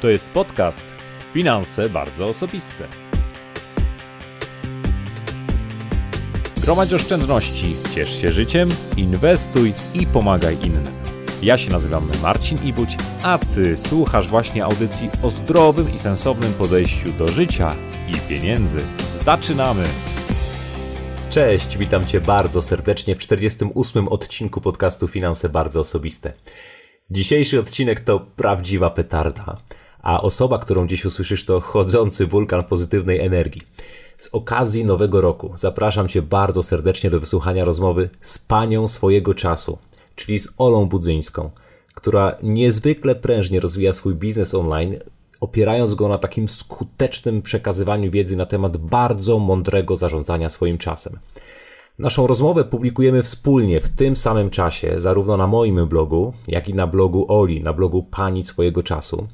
To jest podcast Finanse bardzo osobiste. Gromadź oszczędności, ciesz się życiem, inwestuj i pomagaj innym. Ja się nazywam Marcin Ibuć, a Ty słuchasz właśnie audycji o zdrowym i sensownym podejściu do życia i pieniędzy. Zaczynamy! Cześć, witam Cię bardzo serdecznie w 48. odcinku podcastu Finanse Bardzo Osobiste. Dzisiejszy odcinek to prawdziwa petarda, a osoba, którą dziś usłyszysz, to chodzący wulkan pozytywnej energii. Z okazji Nowego Roku zapraszam Cię bardzo serdecznie do wysłuchania rozmowy z panią swojego czasu, czyli z Olą Budzyńską, która niezwykle prężnie rozwija swój biznes online, opierając go na takim skutecznym przekazywaniu wiedzy na temat bardzo mądrego zarządzania swoim czasem. Naszą rozmowę publikujemy wspólnie w tym samym czasie, zarówno na moim blogu, jak i na blogu Oli, na blogu Pani swojego czasu.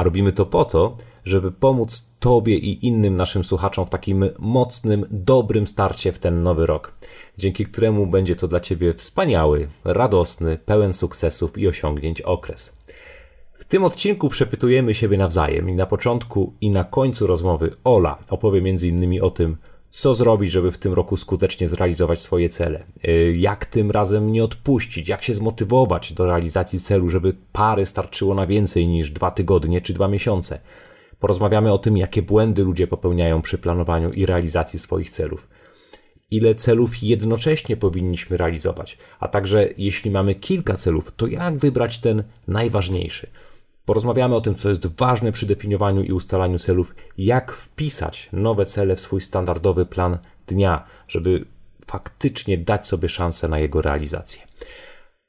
A robimy to po to, żeby pomóc Tobie i innym naszym słuchaczom w takim mocnym, dobrym starcie w ten nowy rok, dzięki któremu będzie to dla Ciebie wspaniały, radosny, pełen sukcesów i osiągnięć okres. W tym odcinku przepytujemy siebie nawzajem i na początku i na końcu rozmowy Ola opowie m.in. o tym, co zrobić, żeby w tym roku skutecznie zrealizować swoje cele, y, jak tym razem nie odpuścić, jak się zmotywować do realizacji celu, żeby pary starczyło na więcej niż dwa tygodnie czy dwa miesiące. Porozmawiamy o tym, jakie błędy ludzie popełniają przy planowaniu i realizacji swoich celów. Ile celów jednocześnie powinniśmy realizować, a także jeśli mamy kilka celów, to jak wybrać ten najważniejszy. Porozmawiamy o tym, co jest ważne przy definiowaniu i ustalaniu celów, jak wpisać nowe cele w swój standardowy plan dnia, żeby faktycznie dać sobie szansę na jego realizację.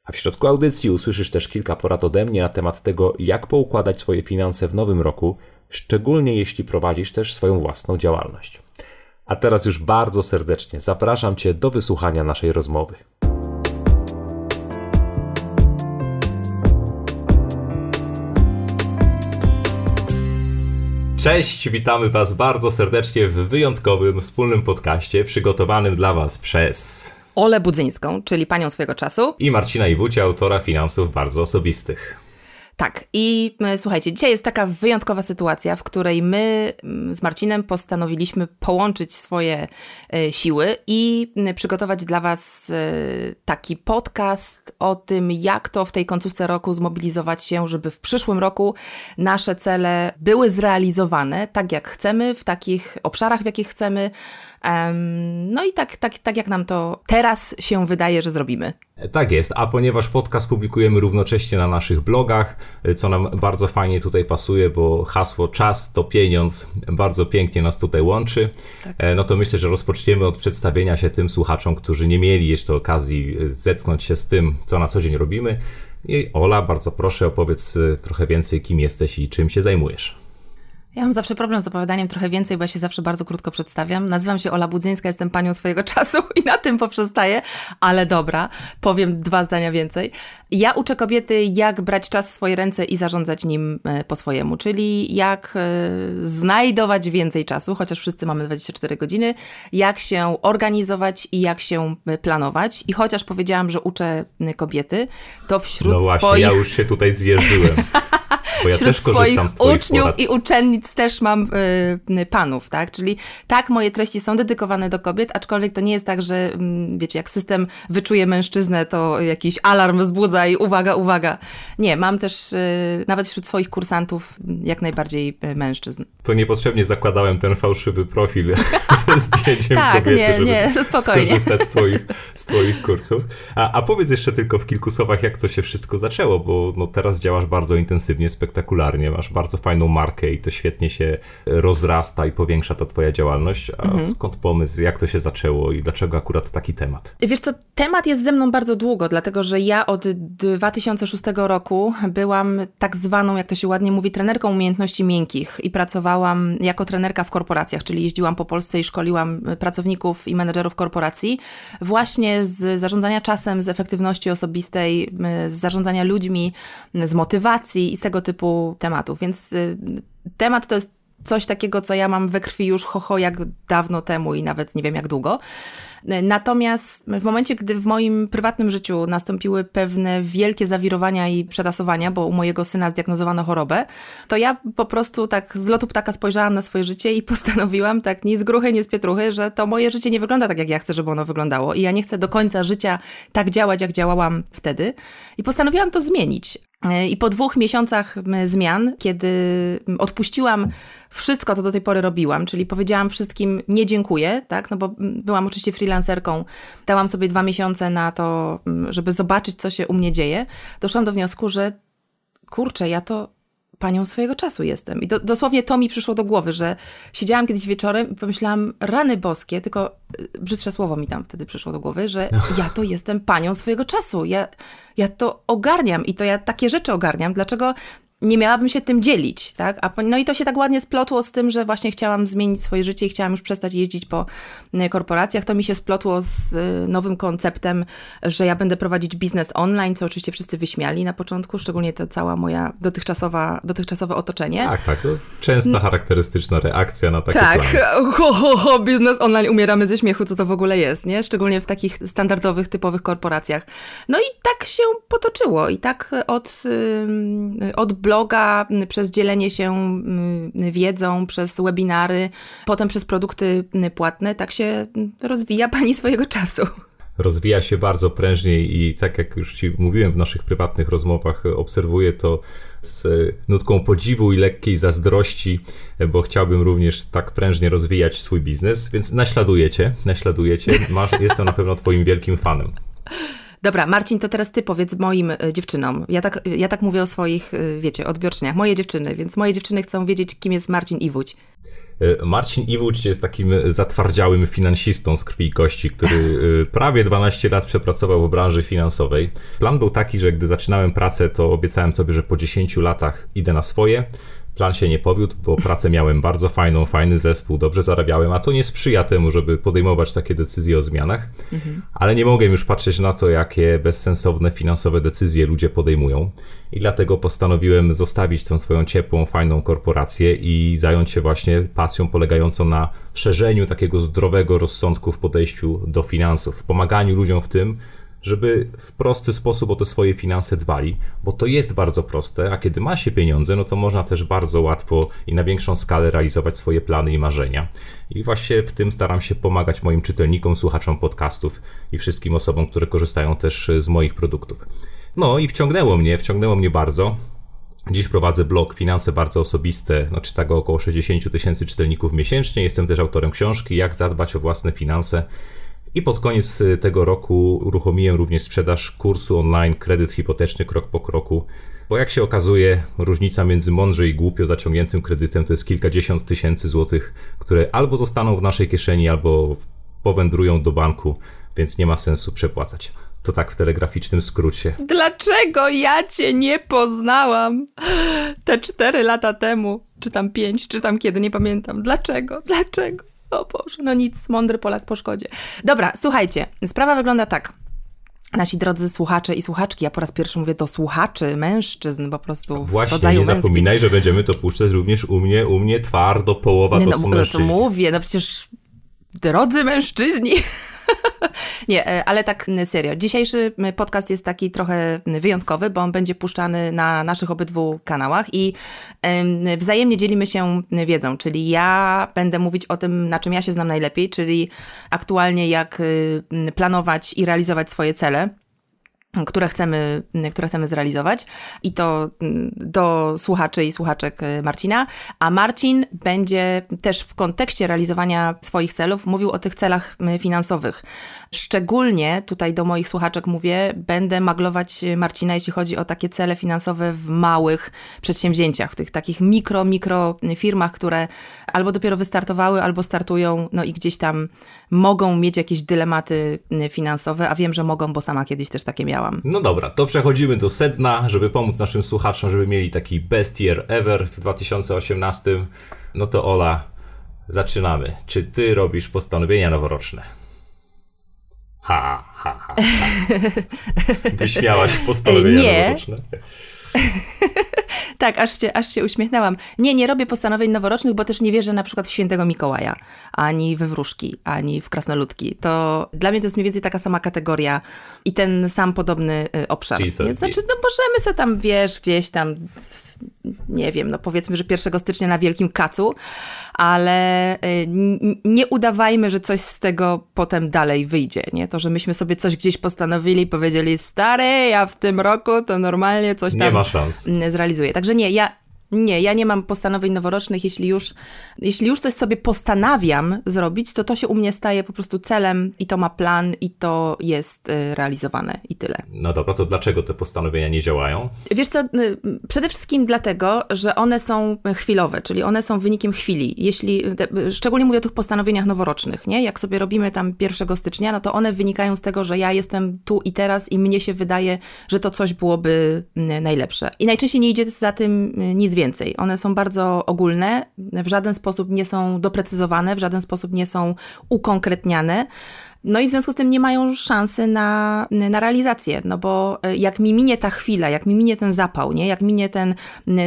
A w środku audycji usłyszysz też kilka porad ode mnie na temat tego, jak poukładać swoje finanse w nowym roku, szczególnie jeśli prowadzisz też swoją własną działalność. A teraz już bardzo serdecznie zapraszam Cię do wysłuchania naszej rozmowy. Cześć, witamy Was bardzo serdecznie w wyjątkowym wspólnym podcaście przygotowanym dla Was przez Olę Budzyńską, czyli panią swojego czasu i Marcina Iwucia, autora finansów bardzo osobistych. Tak, i e, słuchajcie, dzisiaj jest taka wyjątkowa sytuacja, w której my mm, z Marcinem postanowiliśmy połączyć swoje e, siły i przygotować dla Was e, taki podcast o tym, jak to w tej końcówce roku zmobilizować się, żeby w przyszłym roku nasze cele były zrealizowane tak, jak chcemy, w takich obszarach, w jakich chcemy no i tak, tak, tak jak nam to teraz się wydaje, że zrobimy. Tak jest, a ponieważ podcast publikujemy równocześnie na naszych blogach, co nam bardzo fajnie tutaj pasuje, bo hasło czas to pieniądz bardzo pięknie nas tutaj łączy, tak. E, no to myślę, że rozpoczniemy od przedstawienia się tym słuchaczom, którzy nie mieli jeszcze okazji zetknąć się z tym, co na co dzień robimy. I Ola, bardzo proszę, opowiedz e, trochę więcej, kim jesteś i czym się zajmujesz. Ja mam zawsze problem z opowiadaniem trochę więcej, bo ja się zawsze bardzo krótko przedstawiam. Nazywam się Ola Budzyńska, jestem panią swojego czasu i na tym poprzestaję, ale dobra, powiem dwa zdania więcej. Ja uczę kobiety, jak brać czas w swoje ręce i zarządzać nim e, po swojemu, czyli jak e, znajdować więcej czasu, chociaż wszyscy mamy 24 godziny, jak się organizować i jak się e, planować. I chociaż powiedziałam, że uczę kobiety, to wśród no właśnie, swoich... ja już się tutaj zjeżdżyłem. Bo ja Wśród też korzystam z uczniów porad. i uczennic też mam y, panów, tak? Czyli tak, moje treści są dedykowane do kobiet, aczkolwiek to nie jest tak, że mm, wiecie, jak system wyczuje mężczyznę, to jakiś alarm wzbudza i uwaga, uwaga. Nie, mam też y, nawet wśród swoich kursantów jak najbardziej y, mężczyzn. To niepotrzebnie zakładałem ten fałszywy profil ze zdjęciem tak, kobiety, nie, żeby nie, spokojnie. skorzystać z twoich, z twoich kursów. A, a powiedz jeszcze tylko w kilku słowach, jak to się wszystko zaczęło, bo no, teraz działasz bardzo intensywnie, spektakularnie, masz bardzo fajną markę i to świetnie się rozrasta i powiększa ta twoja działalność. A mhm. skąd pomysł, jak to się zaczęło i dlaczego akurat taki temat? Wiesz co, temat jest ze mną bardzo długo, dlatego że ja od 2006 roku byłam tak zwaną, jak to się ładnie mówi, trenerką umiejętności miękkich i pracowałam jako trenerka w korporacjach, czyli jeździłam po Polsce i szkoliłam pracowników i menedżerów korporacji właśnie z zarządzania czasem, z efektywności osobistej, z zarządzania ludźmi, z motywacji i z tego typu tematów. Więc y, temat to jest coś takiego, co ja mam we krwi już hoho jak dawno temu i nawet nie wiem jak długo. Natomiast w momencie, gdy w moim prywatnym życiu nastąpiły pewne wielkie zawirowania i przetasowania, bo u mojego syna zdiagnozowano chorobę, to ja po prostu tak z lotu ptaka spojrzałam na swoje życie i postanowiłam tak ni z gruchy, nie z pietruchy, że to moje życie nie wygląda tak, jak ja chcę, żeby ono wyglądało. I ja nie chcę do końca życia tak działać, jak działałam wtedy. I postanowiłam to zmienić. I po dwóch miesiącach zmian, kiedy odpuściłam wszystko, co do tej pory robiłam, czyli powiedziałam wszystkim nie dziękuję, tak, no bo byłam oczywiście freelancerką, dałam sobie dwa miesiące na to, żeby zobaczyć, co się u mnie dzieje, doszłam do wniosku, że kurczę, ja to panią swojego czasu jestem. I do, dosłownie to mi przyszło do głowy, że siedziałam kiedyś wieczorem i pomyślałam, rany boskie, tylko y, brzydsze słowo mi tam wtedy przyszło do głowy, że no. ja to jestem panią swojego czasu. Ja, ja to ogarniam i to ja takie rzeczy ogarniam. Dlaczego nie miałabym się tym dzielić, tak? A, no i to się tak ładnie splotło z tym, że właśnie chciałam zmienić swoje życie i chciałam już przestać jeździć po y, korporacjach. To mi się splotło z y, nowym konceptem, że ja będę prowadzić biznes online, co oczywiście wszyscy wyśmiali na początku, szczególnie ta cała moja dotychczasowa, dotychczasowe otoczenie. Tak, tak. To częsta charakterystyczna reakcja na takie Tak, ho, ho, ho, biznes online, umieramy ze śmiechu, co to w ogóle jest, nie? Szczególnie w takich standardowych, typowych korporacjach. No i tak się potoczyło i tak od, od bloga, przez dzielenie się wiedzą, przez webinary, potem przez produkty płatne, tak się rozwija pani swojego czasu rozwija się bardzo prężnie i tak jak już Ci mówiłem w naszych prywatnych rozmowach, obserwuję to z nutką podziwu i lekkiej zazdrości, bo chciałbym również tak prężnie rozwijać swój biznes, więc naśladujecie, naśladujecie. Masz, jestem na pewno Twoim wielkim fanem. Dobra, Marcin, to teraz ty powiedz moim e, dziewczynom. Ja tak, ja tak mówię o swoich, e, wiecie, odbiorczyniach. Moje dziewczyny, więc moje dziewczyny chcą wiedzieć, kim jest Marcin Iwódź. E, Marcin Iwódź jest takim zatwardziałym finansistą z krwi i kości, który prawie 12 lat przepracował w branży finansowej. Plan był taki, że gdy zaczynałem pracę, to obiecałem sobie, że po 10 latach idę na swoje. Plan się nie powiódł, bo pracę miałem bardzo fajną, fajny zespół, dobrze zarabiałem, a to nie sprzyja temu, żeby podejmować takie decyzje o zmianach. Mhm. Ale nie mogę już patrzeć na to, jakie bezsensowne finansowe decyzje ludzie podejmują. I dlatego postanowiłem zostawić tę swoją ciepłą, fajną korporację i zająć się właśnie pasją polegającą na szerzeniu takiego zdrowego rozsądku w podejściu do finansów, pomaganiu ludziom w tym, żeby w prosty sposób o te swoje finanse dbali, bo to jest bardzo proste, a kiedy ma się pieniądze, no to można też bardzo łatwo i na większą skalę realizować swoje plany i marzenia. I właśnie w tym staram się pomagać moim czytelnikom, słuchaczom podcastów i wszystkim osobom, które korzystają też z moich produktów. No i wciągnęło mnie, wciągnęło mnie bardzo. Dziś prowadzę blog Finanse Bardzo Osobiste, znaczy tak około 60 tysięcy czytelników miesięcznie. Jestem też autorem książki Jak zadbać o własne finanse i pod koniec y, tego roku uruchomiłem również sprzedaż kursu online Kredyt hipoteczny krok po kroku. Bo jak się okazuje, różnica między mądrze i głupio zaciągniętym kredytem to jest kilkadziesiąt tysięcy złotych, które albo zostaną w naszej kieszeni, albo powędrują do banku, więc nie ma sensu przepłacać. To tak w telegraficznym skrócie. Dlaczego ja cię nie poznałam te cztery lata temu? Czy tam pięć, czy tam kiedy, nie pamiętam. Dlaczego? Dlaczego? O Boże, no nic, mądry Polak po szkodzie. Dobra, słuchajcie, sprawa wygląda tak. Nasi drodzy słuchacze i słuchaczki, ja po raz pierwszy mówię do słuchaczy, mężczyzn po prostu w Właśnie, rodzaju nie męskim. zapominaj, że będziemy to puszczać również u mnie, u mnie twardo, połowa nie, to no, są mężczyźni. to mówię, no przecież drodzy mężczyźni. Nie, e, ale tak serio. Dzisiejszy podcast jest taki trochę wyjątkowy, bo on będzie puszczany na naszych obydwu kanałach i wzajemnie dzielimy się wiedzą, czyli ja będę mówić o tym, na czym ja się znam najlepiej, czyli aktualnie jak y, planować i realizować swoje cele które chcemy, które chcemy zrealizować i to mm, do słuchaczy i słuchaczek y, Marcina, a Marcin będzie też w kontekście realizowania swoich celów mówił o tych celach y, finansowych. Szczególnie tutaj do moich słuchaczek mówię, będę maglować Marcina, jeśli chodzi o takie cele finansowe w małych przedsięwzięciach, w tych takich mikro, mikro firmach, które albo dopiero wystartowały, albo startują, no i gdzieś tam mogą mieć jakieś dylematy finansowe, a wiem, że mogą, bo sama kiedyś też takie miałam. No dobra, to przechodzimy do sedna, żeby pomóc naszym słuchaczom, żeby mieli taki best year ever w 2018. No to Ola, zaczynamy. Czy ty robisz postanowienia noworoczne? Ha, ha, ha. ha. Wyśmiałaś postanowienia Nie. Tak, aż się, aż się uśmiechnęłam. Nie, nie robię postanowień noworocznych, bo też nie wierzę na przykład w świętego Mikołaja, ani we wróżki, ani w krasnoludki. To dla mnie to jest mniej więcej taka sama kategoria i ten sam podobny y, obszar. Czyli? Nie? Znaczy, no możemy sobie tam, wiesz, gdzieś tam, nie wiem, no powiedzmy, że 1 stycznia na Wielkim Kacu, ale y, nie udawajmy, że coś z tego potem dalej wyjdzie, nie? To, że myśmy sobie coś gdzieś postanowili powiedzieli, stary, ja w tym roku to normalnie coś tam Nie ma szans. zrealizuję. Także nie, ja nie, ja nie mam postanowień noworocznych. Jeśli już, jeśli już coś sobie postanawiam zrobić, to to się u mnie staje po prostu celem i to ma plan i to jest y, realizowane i tyle. No dobra, to dlaczego te postanowienia nie działają? Wiesz co, y, przede wszystkim dlatego, że one są chwilowe, czyli one są wynikiem chwili. Jeśli, szczególnie mówię o tych postanowieniach noworocznych, nie? Jak sobie robimy tam 1 stycznia, no to one wynikają z tego, że ja jestem tu i teraz i mnie się wydaje, że to coś byłoby y, najlepsze. I najczęściej nie idzie za tym nic więcej więcej. One są bardzo ogólne, w żaden sposób nie są doprecyzowane, w żaden sposób nie są ukonkretniane. No i w związku z tym nie mają szansy na, na realizację, no bo e, jak mi minie ta chwila, jak mi minie ten zapał, nie? jak minie ten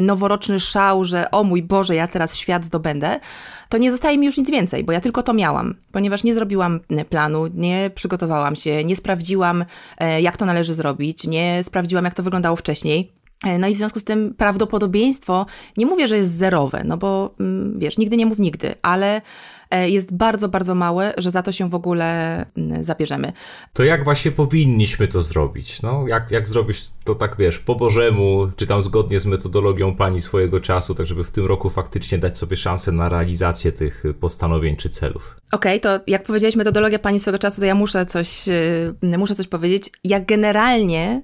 noworoczny szał, że o mój Boże, ja teraz świat zdobędę, to nie zostaje mi już nic więcej, bo ja tylko to miałam, ponieważ nie zrobiłam planu, nie przygotowałam się, nie sprawdziłam, e, jak to należy zrobić, nie sprawdziłam, jak to wyglądało wcześniej. E, no i w związku z tym prawdopodobieństwo, nie mówię, że jest zerowe, no bo mm, wiesz, nigdy nie mów nigdy, ale e, jest bardzo, bardzo małe, że za to się w ogóle mm, zabierzemy. To jak właśnie powinniśmy to zrobić? No, jak, jak zrobić to tak, wiesz, po Bożemu, czy tam zgodnie z metodologią pani swojego czasu, tak żeby w tym roku faktycznie dać sobie szansę na realizację tych postanowień czy celów? Okej, okay, to jak powiedziałeś metodologia pani swojego czasu, to ja muszę coś, y, muszę coś powiedzieć. Ja generalnie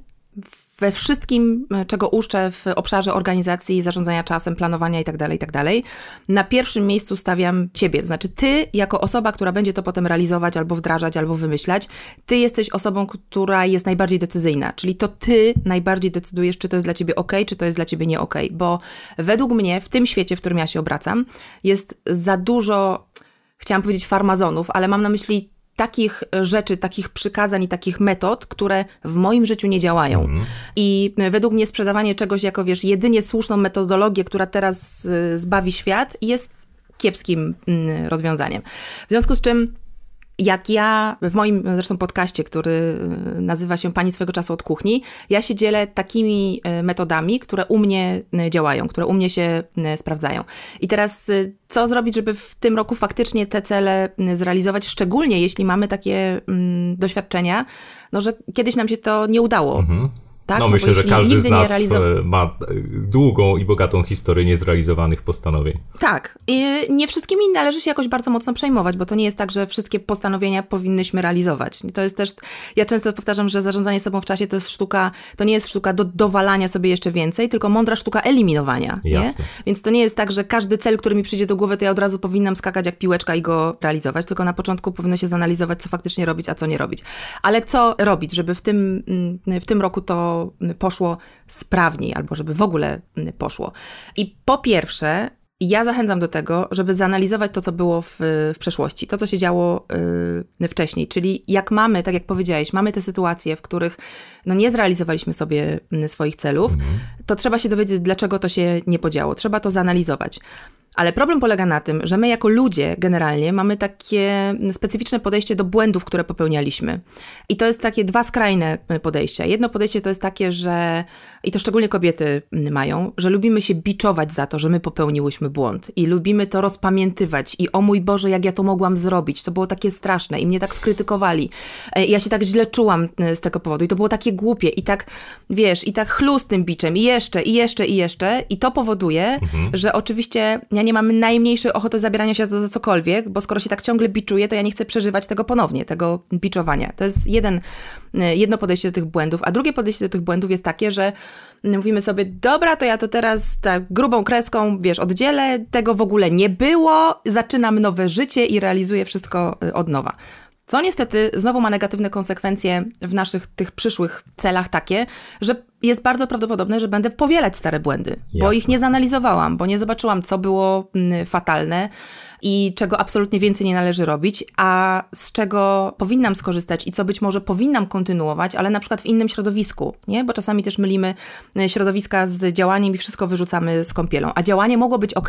we wszystkim, e, czego uczę w obszarze organizacji, zarządzania czasem, planowania itd., tak itd., tak na pierwszym miejscu stawiam ciebie. Znaczy ty, jako osoba, która będzie to potem realizować, albo wdrażać, albo wymyślać, ty jesteś osobą, która jest najbardziej decyzyjna. Czyli to ty najbardziej decydujesz, czy to jest dla ciebie ok, czy to jest dla ciebie nie ok. Bo według mnie, w tym świecie, w którym ja się obracam, jest za dużo, chciałam powiedzieć farmazonów, ale mam na myśli takich rzeczy, takich przykazań i takich metod, które w moim życiu nie działają. Mm. I według mnie sprzedawanie czegoś jako, wiesz, jedynie słuszną metodologię, która teraz y, zbawi świat, jest kiepskim mm, rozwiązaniem. W związku z czym jak ja w moim zresztą podcaście, który y, nazywa się Pani swego czasu od kuchni, ja się dzielę takimi y, metodami, które u mnie y, działają, które u mnie się sprawdzają. I teraz co zrobić, żeby w tym roku faktycznie te cele zrealizować, szczególnie jeśli mamy takie mm, doświadczenia, no, że kiedyś nam się to nie udało. Mhm. Tak? No, no myślę, że każdy z nas realizow... E, ma e, długą i bogatą historię niezrealizowanych postanowień. Tak. I nie wszystkimi należy się jakoś bardzo mocno przejmować, bo to nie jest tak, że wszystkie postanowienia powinnyśmy realizować. To jest też, ja często powtarzam, że zarządzanie sobą w czasie to jest sztuka, to nie jest sztuka do dowalania sobie jeszcze więcej, tylko mądra sztuka eliminowania. Jasne. Nie? Więc to nie jest tak, że każdy cel, który mi przyjdzie do głowy, to ja od razu powinnam skakać jak piłeczka i go realizować, tylko na początku powinno się zanalizować, co faktycznie robić, a co nie robić. Ale co robić, żeby w tym, mm, w tym roku to poszło sprawniej, albo żeby w ogóle poszło. I po pierwsze, ja zachęcam do tego, żeby zanalizować to, co było w, w przeszłości, to, co się działo y, wcześniej. Czyli jak mamy, tak jak powiedziałeś, mamy te sytuacje, w których no, nie zrealizowaliśmy sobie swoich celów, mhm. to trzeba się dowiedzieć, dlaczego to się nie podziało. Trzeba to zanalizować. Ale problem polega na tym, że my jako ludzie generalnie mamy takie specyficzne podejście do błędów, które popełnialiśmy. I to jest takie dwa skrajne podejścia. Jedno podejście to jest takie, że, i to szczególnie kobiety mają, że lubimy się biczować za to, że my popełniłyśmy błąd. I lubimy to rozpamiętywać. I o mój Boże, jak ja to mogłam zrobić. To było takie straszne. I mnie tak skrytykowali. E, ja się tak źle czułam e, z tego powodu. I to było takie głupie. I tak, wiesz, i tak chlust tym biczem. I jeszcze, i jeszcze, i jeszcze. I to powoduje, mhm. że oczywiście ja nie mam najmniejszej ochoty zabierania się za, za cokolwiek, bo skoro się tak ciągle biczuję, to ja nie chcę przeżywać tego ponownie, tego biczowania. To jest jeden, e, jedno podejście do tych błędów, a drugie podejście do tych błędów jest takie, że mówimy sobie, dobra, to ja to teraz tak grubą kreską, wiesz, oddzielę, tego w ogóle nie było, zaczynam nowe życie i realizuję wszystko e, od nowa. Co niestety znowu ma negatywne konsekwencje w naszych tych przyszłych celach takie, że jest bardzo prawdopodobne, że będę powielać stare błędy, Jasne. bo ich nie zanalizowałam, bo nie zobaczyłam, co było mm, fatalne, i czego absolutnie więcej nie należy robić, a z czego powinnam skorzystać i co być może powinnam kontynuować, ale na przykład w innym środowisku, nie? Bo czasami też mylimy e, środowiska z działaniem i wszystko wyrzucamy z kąpielą. A działanie mogło być ok,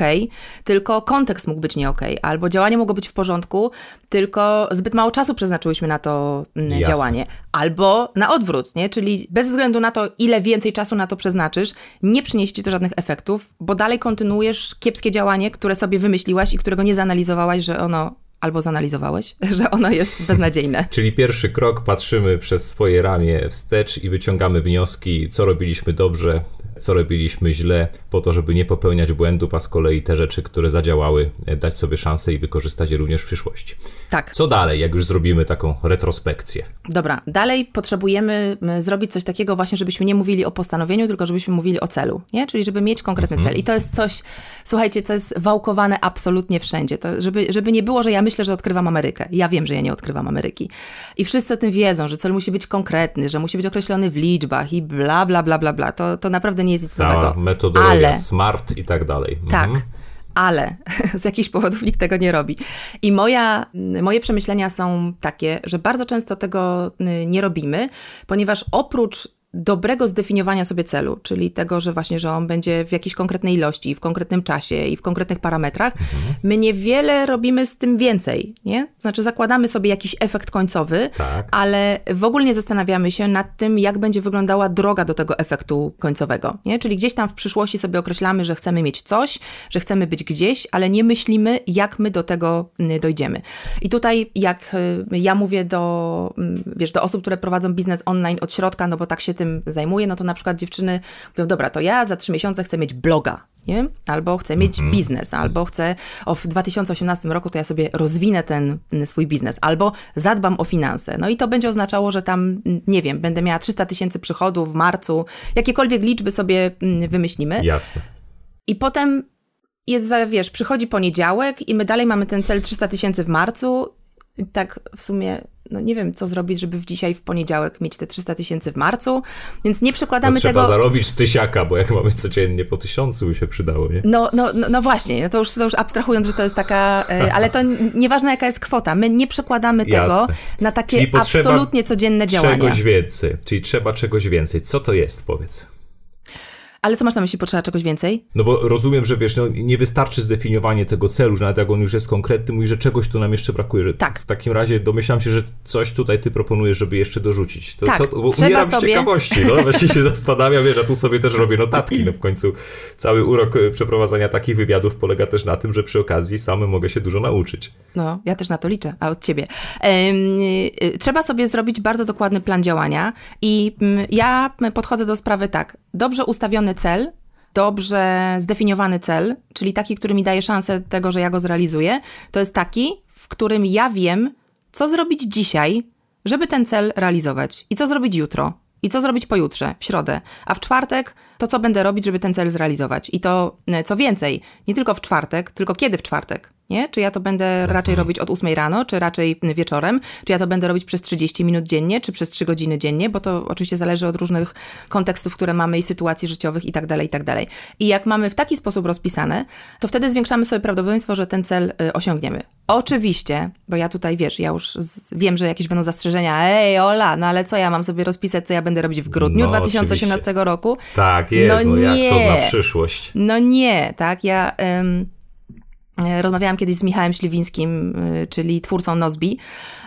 tylko kontekst mógł być nie ok, albo działanie mogło być w porządku, tylko zbyt mało czasu przeznaczyłyśmy na to mm, Jasne. działanie. Albo na odwrót, nie? Czyli bez względu na to, ile więcej czasu na to przeznaczysz, nie przyniesie ci to żadnych efektów, bo dalej kontynuujesz kiepskie działanie, które sobie wymyśliłaś i którego nie zanalizowałaś, że ono albo zanalizowałeś, że ono jest beznadziejne. Czyli pierwszy krok, patrzymy przez swoje ramię wstecz i wyciągamy wnioski, co robiliśmy dobrze, co robiliśmy źle, po to, żeby nie popełniać błędów, a z kolei te rzeczy, które zadziałały, e, dać sobie szansę i wykorzystać je również w przyszłości. Tak. Co dalej, jak już zrobimy taką retrospekcję? Dobra, dalej potrzebujemy zrobić coś takiego właśnie, żebyśmy nie mówili o postanowieniu, tylko żebyśmy mówili o celu, nie? Czyli żeby mieć konkretny mhm. cel. I to jest coś, słuchajcie, co jest wałkowane absolutnie wszędzie. To żeby, żeby nie było, że ja myślę, że odkrywam Amerykę. Ja wiem, że ja nie odkrywam Ameryki. I wszyscy o tym wiedzą, że cel musi być konkretny, że musi być określony w liczbach i bla, bla, bla, bla, bla. To, to naprawdę nie jest nic Cała nowego. metodologia, ale, smart i tak dalej. Tak. Mhm. Ale z jakichś powodów nikt tego nie robi. I moja, moje przemyślenia są takie, że bardzo często tego nie robimy, ponieważ oprócz dobrego zdefiniowania sobie celu, czyli tego, że właśnie, że on będzie w jakiejś konkretnej ilości, w konkretnym czasie i w konkretnych parametrach, mhm. my niewiele robimy z tym więcej, nie? Znaczy zakładamy sobie jakiś efekt końcowy, tak. ale w ogóle nie zastanawiamy się nad tym, jak będzie wyglądała droga do tego efektu końcowego, nie? Czyli gdzieś tam w przyszłości sobie określamy, że chcemy mieć coś, że chcemy być gdzieś, ale nie myślimy, jak my do tego mm, dojdziemy. I tutaj jak y, ja mówię do, mm, wiesz, do osób, które prowadzą biznes online od środka, no bo tak się tym zajmuję, no to na przykład dziewczyny mówią, dobra, to ja za trzy miesiące chcę mieć bloga, nie? Albo chcę mieć mhm. biznes, albo chcę, o w 2018 roku to ja sobie rozwinę ten swój biznes, albo zadbam o finanse. No i to będzie oznaczało, że tam, nie wiem, będę miała 300 tysięcy przychodów w marcu, jakiekolwiek liczby sobie wymyślimy. Jasne. I potem jest, wiesz, przychodzi poniedziałek i my dalej mamy ten cel 300 tysięcy w marcu. Tak w sumie no nie wiem, co zrobić, żeby w dzisiaj, w poniedziałek mieć te 300 tysięcy w marcu, więc nie przekładamy no, trzeba tego... Trzeba zarobić tysiaka, bo jak mamy codziennie po tysiącu by się przydało, nie? No, no, no, no właśnie, to już, to już abstrahując, że to jest taka, e, ale to nieważne jaka jest kwota, my nie przekładamy tego na takie absolutnie codzienne działania. czegoś więcej, czyli trzeba czegoś więcej. Co to jest, powiedz? Ale co masz na myśli, potrzeba czegoś więcej? No bo rozumiem, że wiesz, no, nie wystarczy zdefiniowanie tego celu, że nawet jak on już jest konkretny, mówi, że czegoś tu nam jeszcze brakuje. Że tak. W takim razie domyślam się, że coś tutaj ty proponujesz, żeby jeszcze dorzucić. To tak, co, bo trzeba umieram sobie... z ciekawości, no właśnie się zastanawiam, wiesz, a tu sobie też robię notatki, no w końcu cały urok e, przeprowadzania takich wywiadów polega też na tym, że przy okazji sam mogę się dużo nauczyć. No, ja też na to liczę, a od ciebie. Ehm, trzeba sobie zrobić bardzo dokładny plan działania i mm, ja podchodzę do sprawy tak, dobrze ustawiony cel, dobrze zdefiniowany cel, czyli taki, który mi daje szansę tego, że ja go zrealizuję, to jest taki, w którym ja wiem, co zrobić dzisiaj, żeby ten cel realizować i co zrobić jutro. I co zrobić pojutrze, w środę, a w czwartek to co będę robić, żeby ten cel zrealizować. I to e, co więcej, nie tylko w czwartek, tylko kiedy w czwartek nie? Czy ja to będę raczej robić od 8 rano, czy raczej wieczorem, czy ja to będę robić przez 30 minut dziennie, czy przez 3 godziny dziennie, bo to oczywiście zależy od różnych kontekstów, które mamy i sytuacji życiowych i tak dalej, i tak dalej. I jak mamy w taki sposób rozpisane, to wtedy zwiększamy sobie prawdopodobieństwo, że ten cel y, osiągniemy. Oczywiście, bo ja tutaj, wiesz, ja już wiem, że jakieś będą zastrzeżenia, ej Ola, no ale co ja mam sobie rozpisać, co ja będę robić w grudniu no, 2018 oczywiście. roku? Tak, jest, no, no nie. jak to zna przyszłość. No nie, tak, ja... Ym, rozmawiałam kiedyś z Michałem Śliwińskim, e, czyli twórcą Nozbi,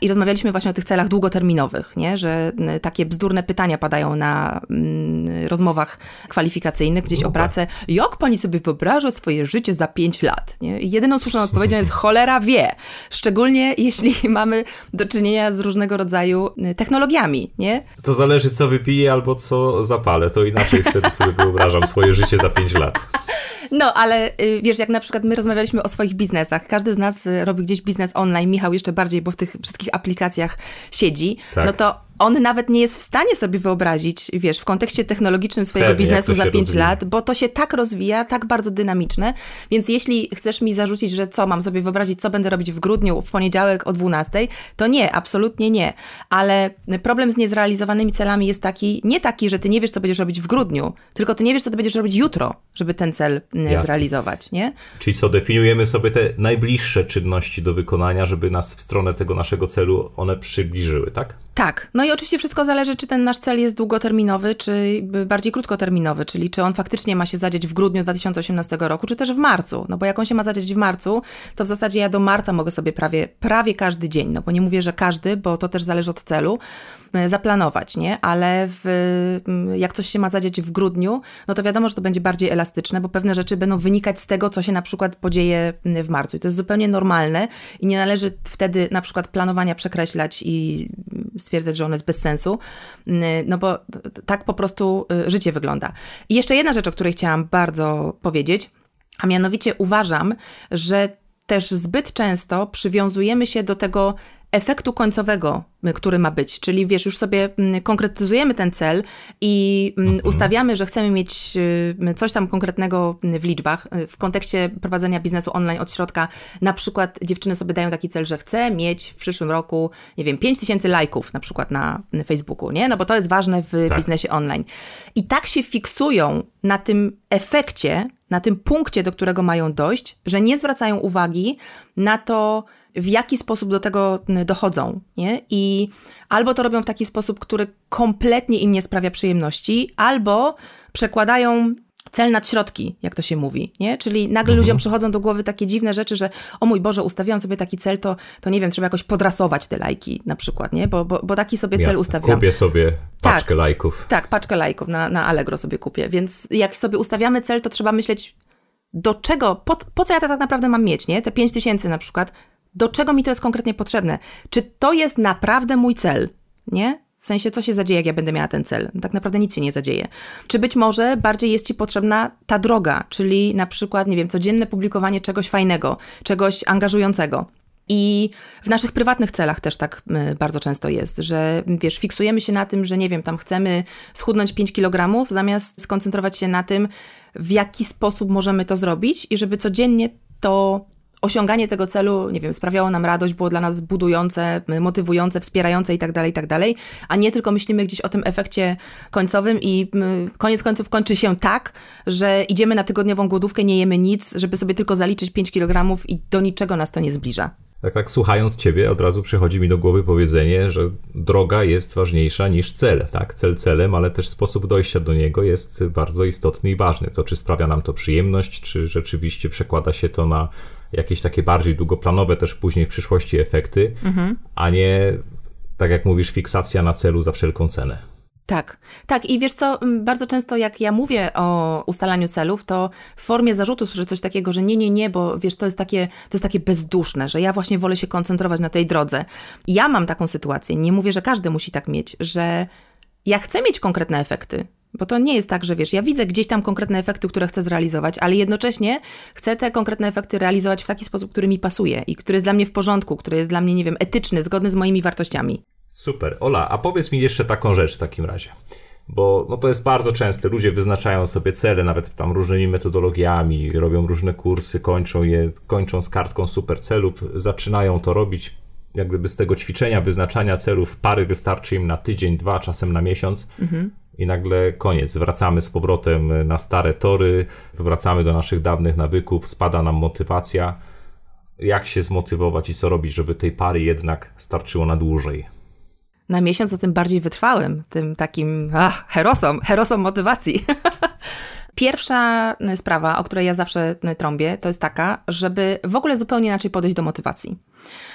i rozmawialiśmy właśnie o tych celach długoterminowych, nie? że takie bzdurne pytania padają na mm, rozmowach kwalifikacyjnych gdzieś o pracę. Jak pani sobie wyobraża swoje życie za pięć lat? Nie? I jedyną słuszną odpowiedzią jest cholera wie. Szczególnie jeśli mamy do czynienia z różnego rodzaju technologiami. Nie? To zależy co wypiję albo co zapalę. To inaczej wtedy sobie wyobrażam swoje życie za pięć lat. No, ale y, wiesz, jak na przykład my rozmawialiśmy o swoich biznesach, każdy z nas y, robi gdzieś biznes online, Michał jeszcze bardziej, bo w tych wszystkich aplikacjach siedzi, tak. no to on nawet nie jest w stanie sobie wyobrazić, wiesz, w kontekście technologicznym swojego Pewnie, biznesu za 5 rozwija. lat, bo to się tak rozwija, tak bardzo dynamiczne, więc jeśli chcesz mi zarzucić, że co, mam sobie wyobrazić, co będę robić w grudniu, w poniedziałek o 12, to nie, absolutnie nie. Ale problem z niezrealizowanymi celami jest taki, nie taki, że ty nie wiesz, co będziesz robić w grudniu, tylko ty nie wiesz, co ty będziesz robić jutro, żeby ten cel mm, Jasne. zrealizować, nie? Czyli co, definiujemy sobie te najbliższe czynności do wykonania, żeby nas w stronę tego naszego celu one przybliżyły, tak? Tak. No i oczywiście wszystko zależy, czy ten nasz cel jest długoterminowy, czy bardziej krótkoterminowy, czyli czy on faktycznie ma się zadzieć w grudniu 2018 roku, czy też w marcu. No bo jak on się ma zadzieć w marcu, to w zasadzie ja do marca mogę sobie prawie, prawie każdy dzień, no bo nie mówię, że każdy, bo to też zależy od celu, zaplanować, nie? Ale w, m, jak coś się ma zadzieć w grudniu, no to wiadomo, że to będzie bardziej elastyczne, bo pewne rzeczy będą wynikać z tego, co się na przykład podzieje m, w marcu. I to jest zupełnie normalne i nie należy wtedy na przykład planowania przekreślać i stwierdzać, że ono jest bez sensu, no bo tak po prostu y, życie wygląda. I jeszcze jedna rzecz, o której chciałam bardzo powiedzieć, a mianowicie uważam, że też zbyt często przywiązujemy się do tego efektu końcowego, który ma być. Czyli wiesz, już sobie konkretyzujemy ten cel i mm, ustawiamy, że chcemy mieć coś tam konkretnego w liczbach. Y, W kontekście prowadzenia biznesu online od środka, na przykład dziewczyny sobie dają taki cel, że chcę mieć w przyszłym roku, nie wiem, 5 tysięcy lajków na przykład na Facebooku, nie? No bo to jest ważne w Tak. biznesie online. I tak się fiksują na tym efekcie, na tym punkcie, do którego mają dojść, że nie zwracają uwagi na to, w jaki sposób do tego dochodzą, nie? I albo to robią w taki sposób, który kompletnie im nie sprawia przyjemności, albo przekładają cel nad środki, jak to się mówi, nie? Czyli nagle ludziom przychodzą do głowy takie dziwne rzeczy, że o mój Boże, ustawiłam sobie taki cel, to, to nie wiem, trzeba jakoś podrasować te lajki na przykład, nie? Bo, bo, bo taki sobie cel Jasne. ustawiłam. Kupię sobie Tak. paczkę lajków. Tak, paczkę lajków na, na Allegro sobie kupię. Więc jak sobie ustawiamy cel, to trzeba myśleć, do czego, po, po co ja to tak naprawdę mam mieć, nie? Te 5 tysięcy na przykład, do czego mi to jest konkretnie potrzebne? Czy to jest naprawdę mój cel, nie? W sensie, co się zadzieje, jak ja będę miała ten cel? Tak naprawdę nic się nie zadzieje. Czy być może bardziej jest Ci potrzebna ta droga, czyli na przykład, nie wiem, codzienne publikowanie czegoś fajnego, czegoś angażującego. I w naszych prywatnych celach też tak y, bardzo często jest, że wiesz, fiksujemy się na tym, że nie wiem, tam chcemy schudnąć 5 kg, zamiast skoncentrować się na tym, w jaki sposób możemy to zrobić i żeby codziennie to osiąganie tego celu, nie wiem, sprawiało nam radość, było dla nas budujące, motywujące, wspierające i tak dalej, i tak dalej, a nie tylko myślimy gdzieś o tym efekcie końcowym i y, koniec końców kończy się tak, że idziemy na tygodniową głodówkę, nie jemy nic, żeby sobie tylko zaliczyć 5 kg i do niczego nas to nie zbliża. Tak, tak, słuchając Ciebie, od razu przychodzi mi do głowy powiedzenie, że droga jest ważniejsza niż cel. Tak, cel celem, ale też sposób dojścia do niego jest bardzo istotny i ważny. To, czy sprawia nam to przyjemność, czy rzeczywiście przekłada się to na jakieś takie bardziej długoplanowe, też później w przyszłości efekty, a nie, tak jak mówisz, fiksacja na celu za wszelką cenę. Tak, tak. I wiesz co, bardzo często jak ja mówię o ustalaniu celów, to w formie zarzutu słyszę coś takiego, że nie, nie, nie, bo wiesz, to jest takie, to jest takie bezduszne, że ja właśnie wolę się koncentrować na tej drodze. Ja mam taką sytuację, nie mówię, że każdy musi tak mieć, że ja chcę mieć konkretne efekty. Bo to nie jest tak, że wiesz, ja widzę gdzieś tam konkretne efekty, które chcę zrealizować, ale jednocześnie chcę te konkretne efekty realizować w taki sposób, który mi pasuje i który jest dla mnie w porządku, który jest dla mnie, nie wiem, etyczny, zgodny z moimi wartościami. Super. Ola, a powiedz mi jeszcze taką rzecz w takim razie. Bo no to jest bardzo częste. Ludzie wyznaczają sobie cele, nawet tam różnymi metodologiami, robią różne kursy, kończą je, kończą z kartką super celów, zaczynają to robić. Jak gdyby z tego ćwiczenia, wyznaczania celów, pary wystarczy im na tydzień, dwa, czasem na miesiąc. I nagle koniec. Wracamy z powrotem na stare tory, wracamy do naszych dawnych nawyków, spada nam motywacja. Jak się zmotywować i co robić, żeby tej pary jednak starczyło na dłużej? Na miesiąc, o tym bardziej wytrwałym, tym takim ach, herosom, herosom motywacji. Pierwsza sprawa, o której ja zawsze trąbię, to jest taka, żeby w ogóle zupełnie inaczej podejść do motywacji.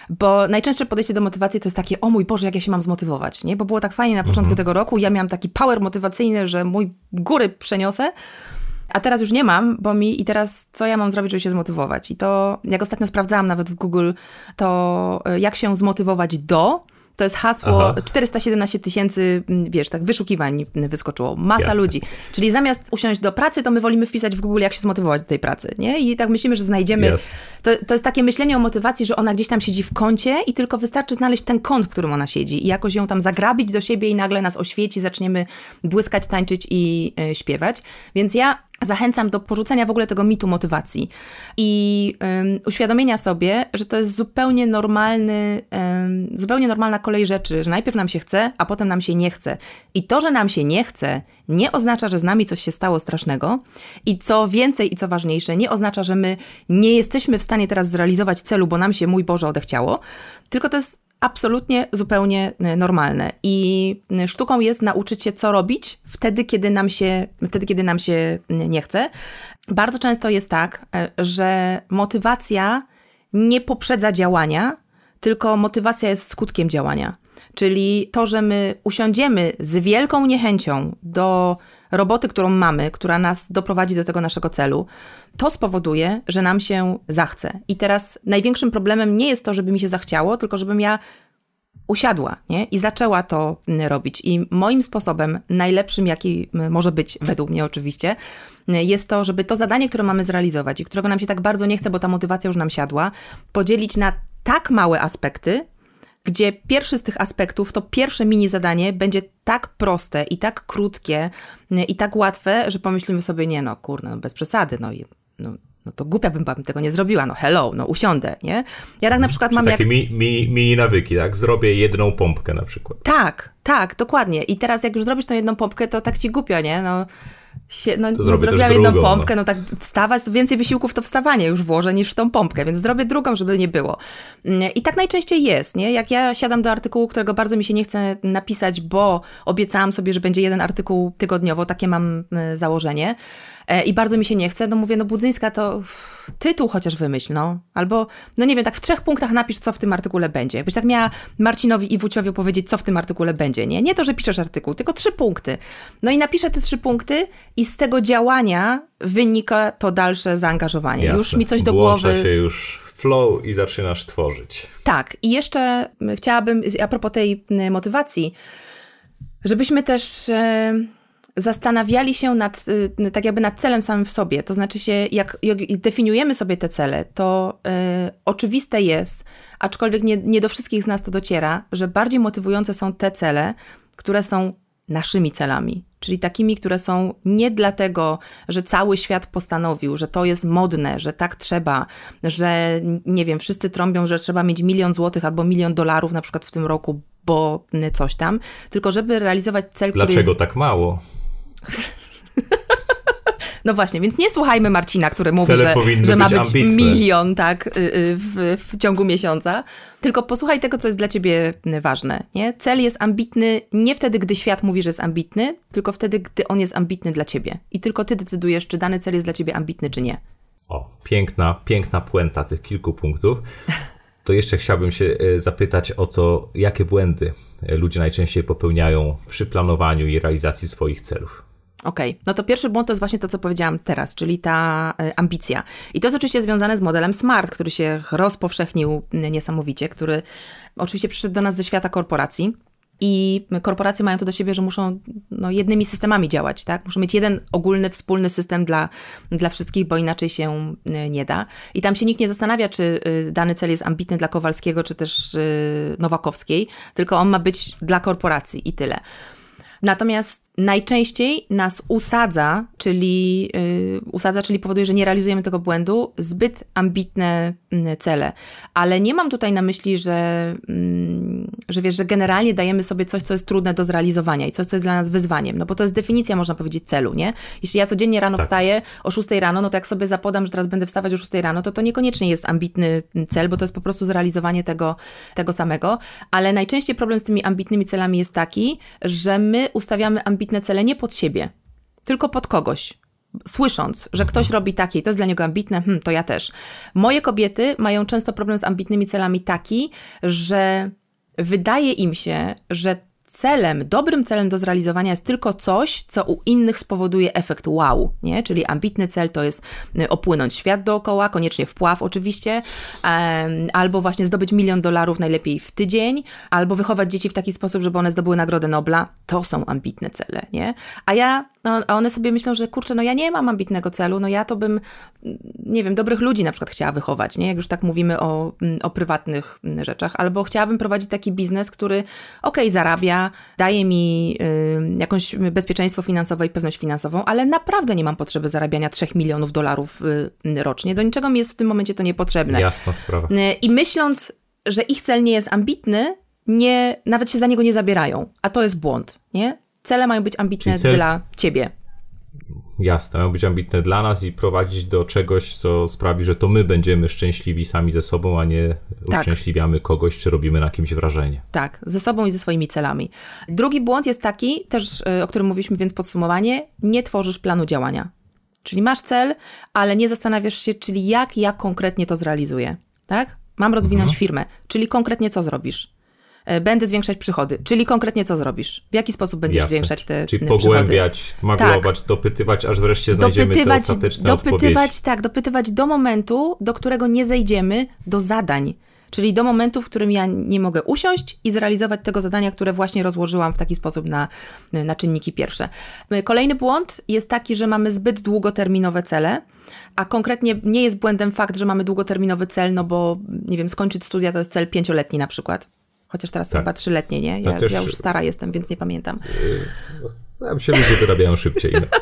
Bo najczęstsze podejście do motywacji to jest takie, o mój Boże, jak ja się mam zmotywować, nie? Bo było tak fajnie na początku tego roku, ja miałam taki power motywacyjny, że mój góry przeniosę, a teraz już nie mam, bo mi i teraz co ja mam zrobić, żeby się zmotywować? I to, jak ostatnio sprawdzałam nawet w Google, to y, jak się zmotywować do, To jest hasło, Aha. 417 tysięcy, wiesz, tak, wyszukiwań wyskoczyło. Masa Jasne. ludzi. Czyli zamiast usiąść do pracy, to my wolimy wpisać w Google, jak się zmotywować do tej pracy, nie? I tak myślimy, że znajdziemy... To, to jest takie myślenie o motywacji, że ona gdzieś tam siedzi w kącie i tylko wystarczy znaleźć ten kąt, w którym ona siedzi i jakoś ją tam zagrabić do siebie i nagle nas oświeci, zaczniemy błyskać, tańczyć i e, śpiewać. Więc ja zachęcam do porzucenia w ogóle tego mitu motywacji i um, uświadomienia sobie, że to jest zupełnie normalny, um, zupełnie normalna kolej rzeczy, że najpierw nam się chce, a potem nam się nie chce. I to, że nam się nie chce, nie oznacza, że z nami coś się stało strasznego i co więcej i co ważniejsze, nie oznacza, że my nie jesteśmy w stanie teraz zrealizować celu, bo nam się, mój Boże, odechciało, tylko to jest absolutnie zupełnie e, normalne. I e, sztuką jest nauczyć się, co robić wtedy, kiedy nam się, wtedy, kiedy nam się nie chce. Bardzo często jest tak, e, że motywacja nie poprzedza działania, tylko motywacja jest skutkiem działania. Czyli to, że my usiądziemy z wielką niechęcią do roboty, którą mamy, która nas doprowadzi do tego naszego celu, to spowoduje, że nam się zachce. I teraz największym problemem nie jest to, żeby mi się zachciało, tylko żebym ja usiadła nie? i zaczęła to robić. I moim sposobem, najlepszym, jaki może być, według mnie oczywiście, jest to, żeby to zadanie, które mamy zrealizować i którego nam się tak bardzo nie chce, bo ta motywacja już nam siadła, podzielić na tak małe aspekty, gdzie pierwszy z tych aspektów, to pierwsze mini zadanie będzie tak proste i tak krótkie i tak łatwe, że pomyślimy sobie, nie no, kurno, no bez przesady, no, no, no to głupia bym tego nie zrobiła, no hello, no usiądę, nie? Ja tak na mhm. przykład mam takie jak... Takie mini, mini nawyki, tak? Zrobię jedną pompkę na przykład. Tak, tak, dokładnie. I teraz jak już zrobisz tą jedną pompkę, to tak ci głupio, nie? No się, no, zrobiłam jedną drugą, pompkę, no. no. tak wstawać, to więcej wysiłków to wstawanie już włożę niż w tą pompkę, więc zrobię drugą, żeby nie było. Mm, I tak najczęściej jest, nie? Jak ja siadam do artykułu, którego bardzo mi się nie chce napisać, bo obiecałam sobie, że będzie jeden artykuł tygodniowo, takie mam mm, założenie, i bardzo mi się nie chce, no mówię, no Budzyńska to tytuł chociaż wymyśl, no. Albo, no nie wiem, tak w trzech punktach napisz, co w tym artykule będzie. Jakbyś tak miała Marcinowi i Wuciowi powiedzieć, co w tym artykule będzie, nie? Nie to, że piszesz artykuł, tylko trzy punkty. No i napiszę te trzy punkty i z tego działania wynika to dalsze zaangażowanie. Jasne. Już mi coś do Włącza głowy... się już flow i zaczynasz tworzyć. Tak. I jeszcze chciałabym, a propos tej motywacji, żebyśmy też zastanawiali się nad, y, tak jakby nad celem samym w sobie. To znaczy się, jak, jak definiujemy sobie te cele, to y, oczywiste jest, aczkolwiek nie, nie do wszystkich z nas to dociera, że bardziej motywujące są te cele, które są naszymi celami, czyli takimi, które są nie dlatego, że cały świat postanowił, że to jest modne, że tak trzeba, że nie wiem, wszyscy trąbią, że trzeba mieć milion złotych albo milion dolarów na przykład w tym roku, bo coś tam, tylko żeby realizować cel, Dlaczego który jest... tak mało? No właśnie, więc nie słuchajmy Marcina, który mówi, że, że ma być ambitne. milion tak, y, y, w, w ciągu miesiąca, tylko posłuchaj tego, co jest dla ciebie ważne. Nie? Cel jest ambitny nie wtedy, gdy świat mówi, że jest ambitny, tylko wtedy, gdy on jest ambitny dla ciebie. I tylko ty decydujesz, czy dany cel jest dla ciebie ambitny, czy nie. O, piękna, piękna puenta tych kilku punktów. To jeszcze chciałbym się zapytać o to, jakie błędy ludzie najczęściej popełniają przy planowaniu i realizacji swoich celów. Okej, okay. no to pierwszy błąd to jest właśnie to, co powiedziałam teraz, czyli ta e, ambicja. I to jest oczywiście związane z modelem SMART, który się rozpowszechnił niesamowicie, który oczywiście przyszedł do nas ze świata korporacji. I korporacje mają to do siebie, że muszą no, jednymi systemami działać, tak? Muszą mieć jeden ogólny, wspólny system dla, dla wszystkich, bo inaczej się nie da. I tam się nikt nie zastanawia, czy y, dany cel jest ambitny dla Kowalskiego, czy też Nowakowskiej, tylko on ma być dla korporacji i tyle. Natomiast najczęściej nas usadza, czyli yy, usadza, czyli powoduje, że nie realizujemy tego błędu, zbyt ambitne yy, cele. Ale nie mam tutaj na myśli, że, yy, że wiesz, że generalnie dajemy sobie coś, co jest trudne do zrealizowania i coś, co jest dla nas wyzwaniem, no bo to jest definicja, można powiedzieć, celu, nie? Jeśli ja codziennie rano tak. wstaję o 6 rano, no to jak sobie zapodam, że teraz będę wstawać o 6 rano, to to niekoniecznie jest ambitny cel, bo to jest po prostu zrealizowanie tego, tego samego. Ale najczęściej problem z tymi ambitnymi celami jest taki, że my ustawiamy ambitne ambitne cele nie pod siebie, tylko pod kogoś. Słysząc, że ktoś robi takie i to jest dla niego ambitne, hmm, to ja też. Moje kobiety mają często problem z ambitnymi celami taki, że wydaje im się, że celem, dobrym celem do zrealizowania jest tylko coś, co u innych spowoduje efekt wow, nie? Czyli ambitny cel to jest y, opłynąć świat dookoła, koniecznie wpław oczywiście, albo właśnie zdobyć milion dolarów najlepiej w tydzień, albo wychować dzieci w taki sposób, żeby one zdobyły Nagrodę Nobla. To są ambitne cele, nie? A ja no, a one sobie myślą, że kurczę, no ja nie mam ambitnego celu, no ja to bym, nie wiem, dobrych ludzi na przykład chciała wychować, nie? Jak już tak mówimy o, o prywatnych rzeczach, albo chciałabym prowadzić taki biznes, który okej, okay, zarabia, daje mi y, jakąś bezpieczeństwo finansowe i pewność finansową, ale naprawdę nie mam potrzeby zarabiania 3 milionów dolarów y, rocznie. Do niczego mi jest w tym momencie to niepotrzebne. Jasna sprawa. Y, I myśląc, że ich cel nie jest ambitny, nie, nawet się za niego nie zabierają, a to jest błąd, nie? Cele mają być ambitne cel... dla ciebie. Jasne, mają być ambitne dla nas i prowadzić do czegoś, co sprawi, że to my będziemy szczęśliwi sami ze sobą, a nie tak. uszczęśliwiamy kogoś, czy robimy na kimś wrażenie. Tak, ze sobą i ze swoimi celami. Drugi błąd jest taki, też y, o którym mówiliśmy, więc podsumowanie, nie tworzysz planu działania. Czyli masz cel, ale nie zastanawiasz się, czyli jak ja konkretnie to zrealizuję. Tak? Mam rozwinąć mhm. firmę, czyli konkretnie co zrobisz? E, będę zwiększać przychody. Czyli konkretnie co zrobisz? W jaki sposób będziesz Jasne. zwiększać te Czyli przychody? pogłębiać, maglować, tak. dopytywać, aż wreszcie znajdziemy dopytywać, te ostateczne Dopytywać, odpowiedzi. tak, dopytywać do momentu, do którego nie zejdziemy, do zadań. Czyli do momentu, w którym ja nie mogę usiąść i zrealizować tego zadania, które właśnie rozłożyłam w taki sposób na, na czynniki pierwsze. Kolejny błąd jest taki, że mamy zbyt długoterminowe cele, a konkretnie nie jest błędem fakt, że mamy długoterminowy cel, no bo nie wiem, skończyć studia to jest cel pięcioletni na przykład. Chociaż teraz tak. chyba trzyletnie, nie? Ja, też... ja, już stara jestem, więc nie pamiętam. Tam się ludzie wyrabiają szybciej. No.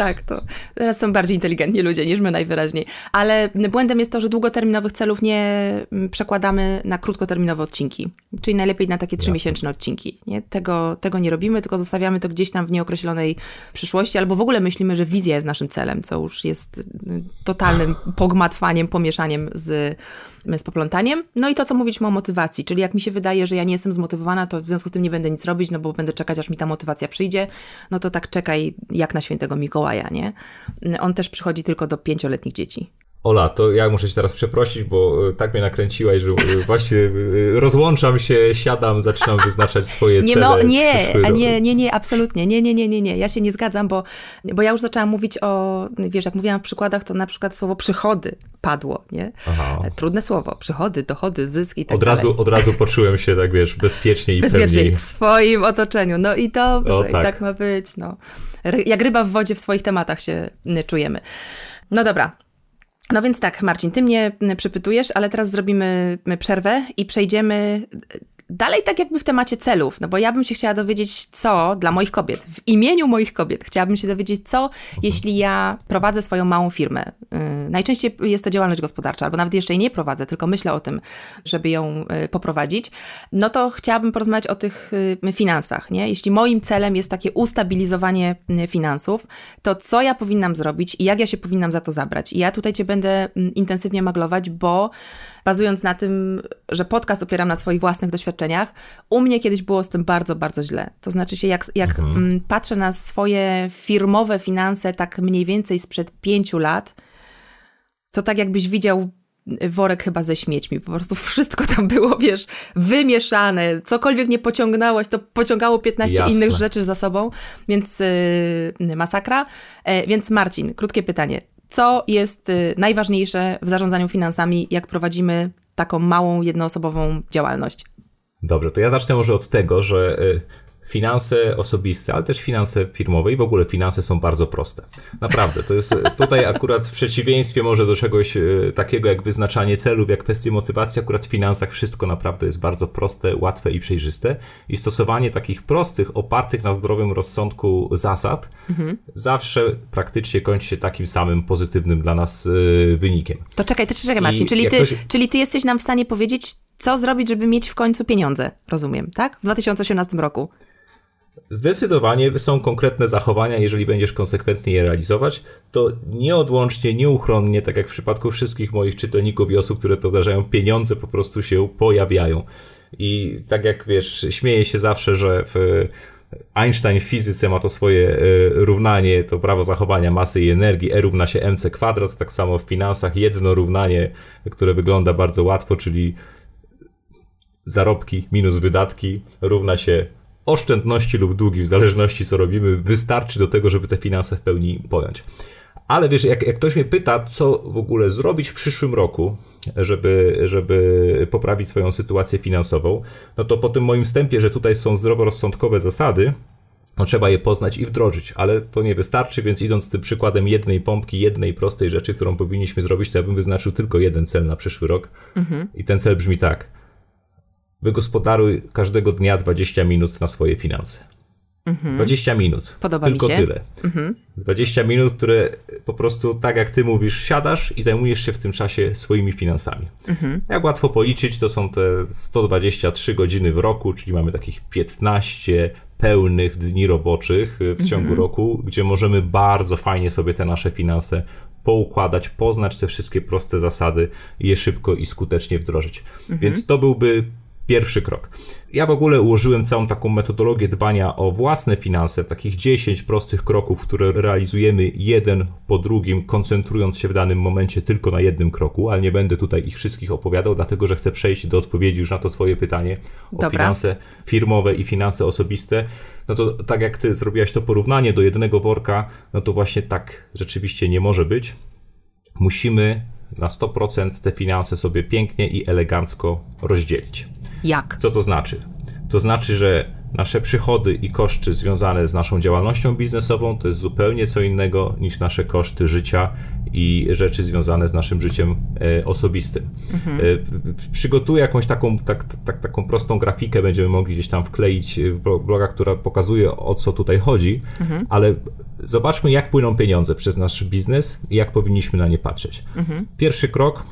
tak, to teraz są bardziej inteligentni ludzie niż my najwyraźniej. Ale błędem jest to, że długoterminowych celów nie mm, przekładamy na krótkoterminowe odcinki. Czyli najlepiej na takie trzymiesięczne odcinki. Nie? Tego, tego nie robimy, tylko zostawiamy to gdzieś tam w nieokreślonej przyszłości, albo w ogóle myślimy, że wizja jest naszym celem, co już jest y, totalnym pogmatwaniem, pomieszaniem z z poplątaniem. No i to, co mówiliśmy o motywacji, czyli jak mi się wydaje, że ja nie jestem zmotywowana, to w związku z tym nie będę nic robić, no bo będę czekać, aż mi ta motywacja przyjdzie, no to tak czekaj jak na świętego Mikołaja, nie? On też przychodzi tylko do pięcioletnich dzieci. Ola, to ja muszę cię teraz przeprosić, bo e, tak mnie nakręciłaś, że e, właśnie e, rozłączam się, siadam, zaczynam wyznaczać swoje nie, cele. No, nie, nie, nie, nie, absolutnie, nie, nie, nie, nie, nie, ja się nie zgadzam, bo, bo ja już zaczęłam mówić o, wiesz, jak mówiłam w przykładach, to na przykład słowo przychody padło, nie? Aha. Trudne słowo, przychody, dochody, zysk i tak od razu, Od razu poczułem się, tak wiesz, bezpiecznie i bezpiecznie pewniej. w swoim otoczeniu, no i dobrze, o, tak. i tak ma być, no. Jak ryba w wodzie w swoich tematach się czujemy. No dobra, no więc tak, Marcin, ty mnie przypytujesz, ale teraz zrobimy przerwę i przejdziemy dalej tak jakby w temacie celów, no bo ja bym się chciała dowiedzieć, co dla moich kobiet, w imieniu moich kobiet, chciałabym się dowiedzieć, co mhm. jeśli ja prowadzę swoją małą firmę. Yy, najczęściej jest to działalność gospodarcza, albo nawet jeszcze jej nie prowadzę, tylko myślę o tym, żeby ją yy, poprowadzić, no to chciałabym porozmawiać o tych yy, finansach, nie? Jeśli moim celem jest takie ustabilizowanie finansów, to co ja powinnam zrobić i jak ja się powinnam za to zabrać? I ja tutaj Cię będę intensywnie maglować, bo bazując na tym, że podcast opieram na swoich własnych doświadczeniach, u mnie kiedyś było z tym bardzo, bardzo źle. To znaczy się, jak, jak mhm. Mm, patrzę na swoje firmowe finanse tak mniej więcej sprzed pięciu lat, to tak jakbyś widział worek chyba ze śmiećmi. Po prostu wszystko tam było, wiesz, wymieszane. Cokolwiek nie pociągnąłeś, to pociągało 15 Jasne. innych rzeczy za sobą, więc yy, masakra. E, więc Marcin, krótkie pytanie co jest y, najważniejsze w zarządzaniu finansami, jak prowadzimy taką małą, jednoosobową działalność? Dobrze, to ja zacznę może od tego, że y, finanse osobiste, ale też finanse firmowe i w ogóle finanse są bardzo proste. Naprawdę, to jest tutaj akurat w przeciwieństwie może do czegoś e, takiego jak wyznaczanie celów, jak kwestie motywacji, akurat w finansach wszystko naprawdę jest bardzo proste, łatwe i przejrzyste i stosowanie takich prostych, opartych na zdrowym rozsądku zasad mhm. zawsze praktycznie kończy się takim samym pozytywnym dla nas e, wynikiem. To czekaj, to czekaj Marcin, czyli ty, ktoś... czyli ty jesteś nam w stanie powiedzieć, co zrobić, żeby mieć w końcu pieniądze, rozumiem, tak? W 2018 roku. Zdecydowanie są konkretne zachowania, jeżeli będziesz konsekwentnie je realizować, to nieodłącznie, nieuchronnie, tak jak w przypadku wszystkich moich czytelników i osób, które to wdarzają, pieniądze po prostu się pojawiają. I tak jak wiesz, śmieję się zawsze, że w Einstein w fizyce ma to swoje e, równanie, to prawo zachowania masy i energii, E równa się mc kwadrat, tak samo w finansach jedno równanie, które wygląda bardzo łatwo, czyli zarobki minus wydatki równa się oszczędności lub długi, w zależności co robimy, wystarczy do tego, żeby te finanse w pełni pojąć. Ale wiesz, jak, jak ktoś mnie pyta, co w ogóle zrobić w przyszłym roku, żeby, żeby poprawić swoją sytuację finansową, no to po tym moim wstępie, że tutaj są zdroworozsądkowe zasady, no trzeba je poznać i wdrożyć, ale to nie wystarczy, więc idąc tym przykładem jednej pompki, jednej prostej rzeczy, którą powinniśmy zrobić, to ja bym wyznaczył tylko jeden cel na przyszły rok. Mhm. I ten cel brzmi tak. Wygospodaruj każdego dnia 20 minut na swoje finanse. Mhm. 20 minut. Podoba Tylko mi się. tyle. Mhm. 20 minut, które po prostu, tak jak ty mówisz, siadasz i zajmujesz się w tym czasie swoimi finansami. Mhm. Jak łatwo policzyć, to są te 123 godziny w roku, czyli mamy takich 15 pełnych dni roboczych w ciągu mhm. roku, gdzie możemy bardzo fajnie sobie te nasze finanse poukładać, poznać te wszystkie proste zasady i je szybko i skutecznie wdrożyć. Więc to byłby pierwszy krok. Ja w ogóle ułożyłem całą taką metodologię dbania o własne finanse, takich 10 prostych kroków, które realizujemy jeden po drugim, koncentrując się w danym momencie tylko na jednym kroku, ale nie będę tutaj ich wszystkich opowiadał, dlatego że chcę przejść do odpowiedzi już na to Twoje pytanie o Dobra. finanse firmowe i finanse osobiste. No to tak jak Ty zrobiłaś to porównanie do jednego worka, no to właśnie tak rzeczywiście nie może być. Musimy na 100% te finanse sobie pięknie i elegancko rozdzielić. Jak? Co to znaczy? To znaczy, że nasze przychody i koszty związane z naszą działalnością biznesową to jest zupełnie co innego niż nasze koszty życia i rzeczy związane z naszym życiem e, osobistym. Mhm. E, przygotuję jakąś taką, tak, tak, taką prostą grafikę, będziemy mogli gdzieś tam wkleić w bloga, która pokazuje o co tutaj chodzi, mhm. ale zobaczmy jak płyną pieniądze przez nasz biznes i jak powinniśmy na nie patrzeć. Mhm. Pierwszy krok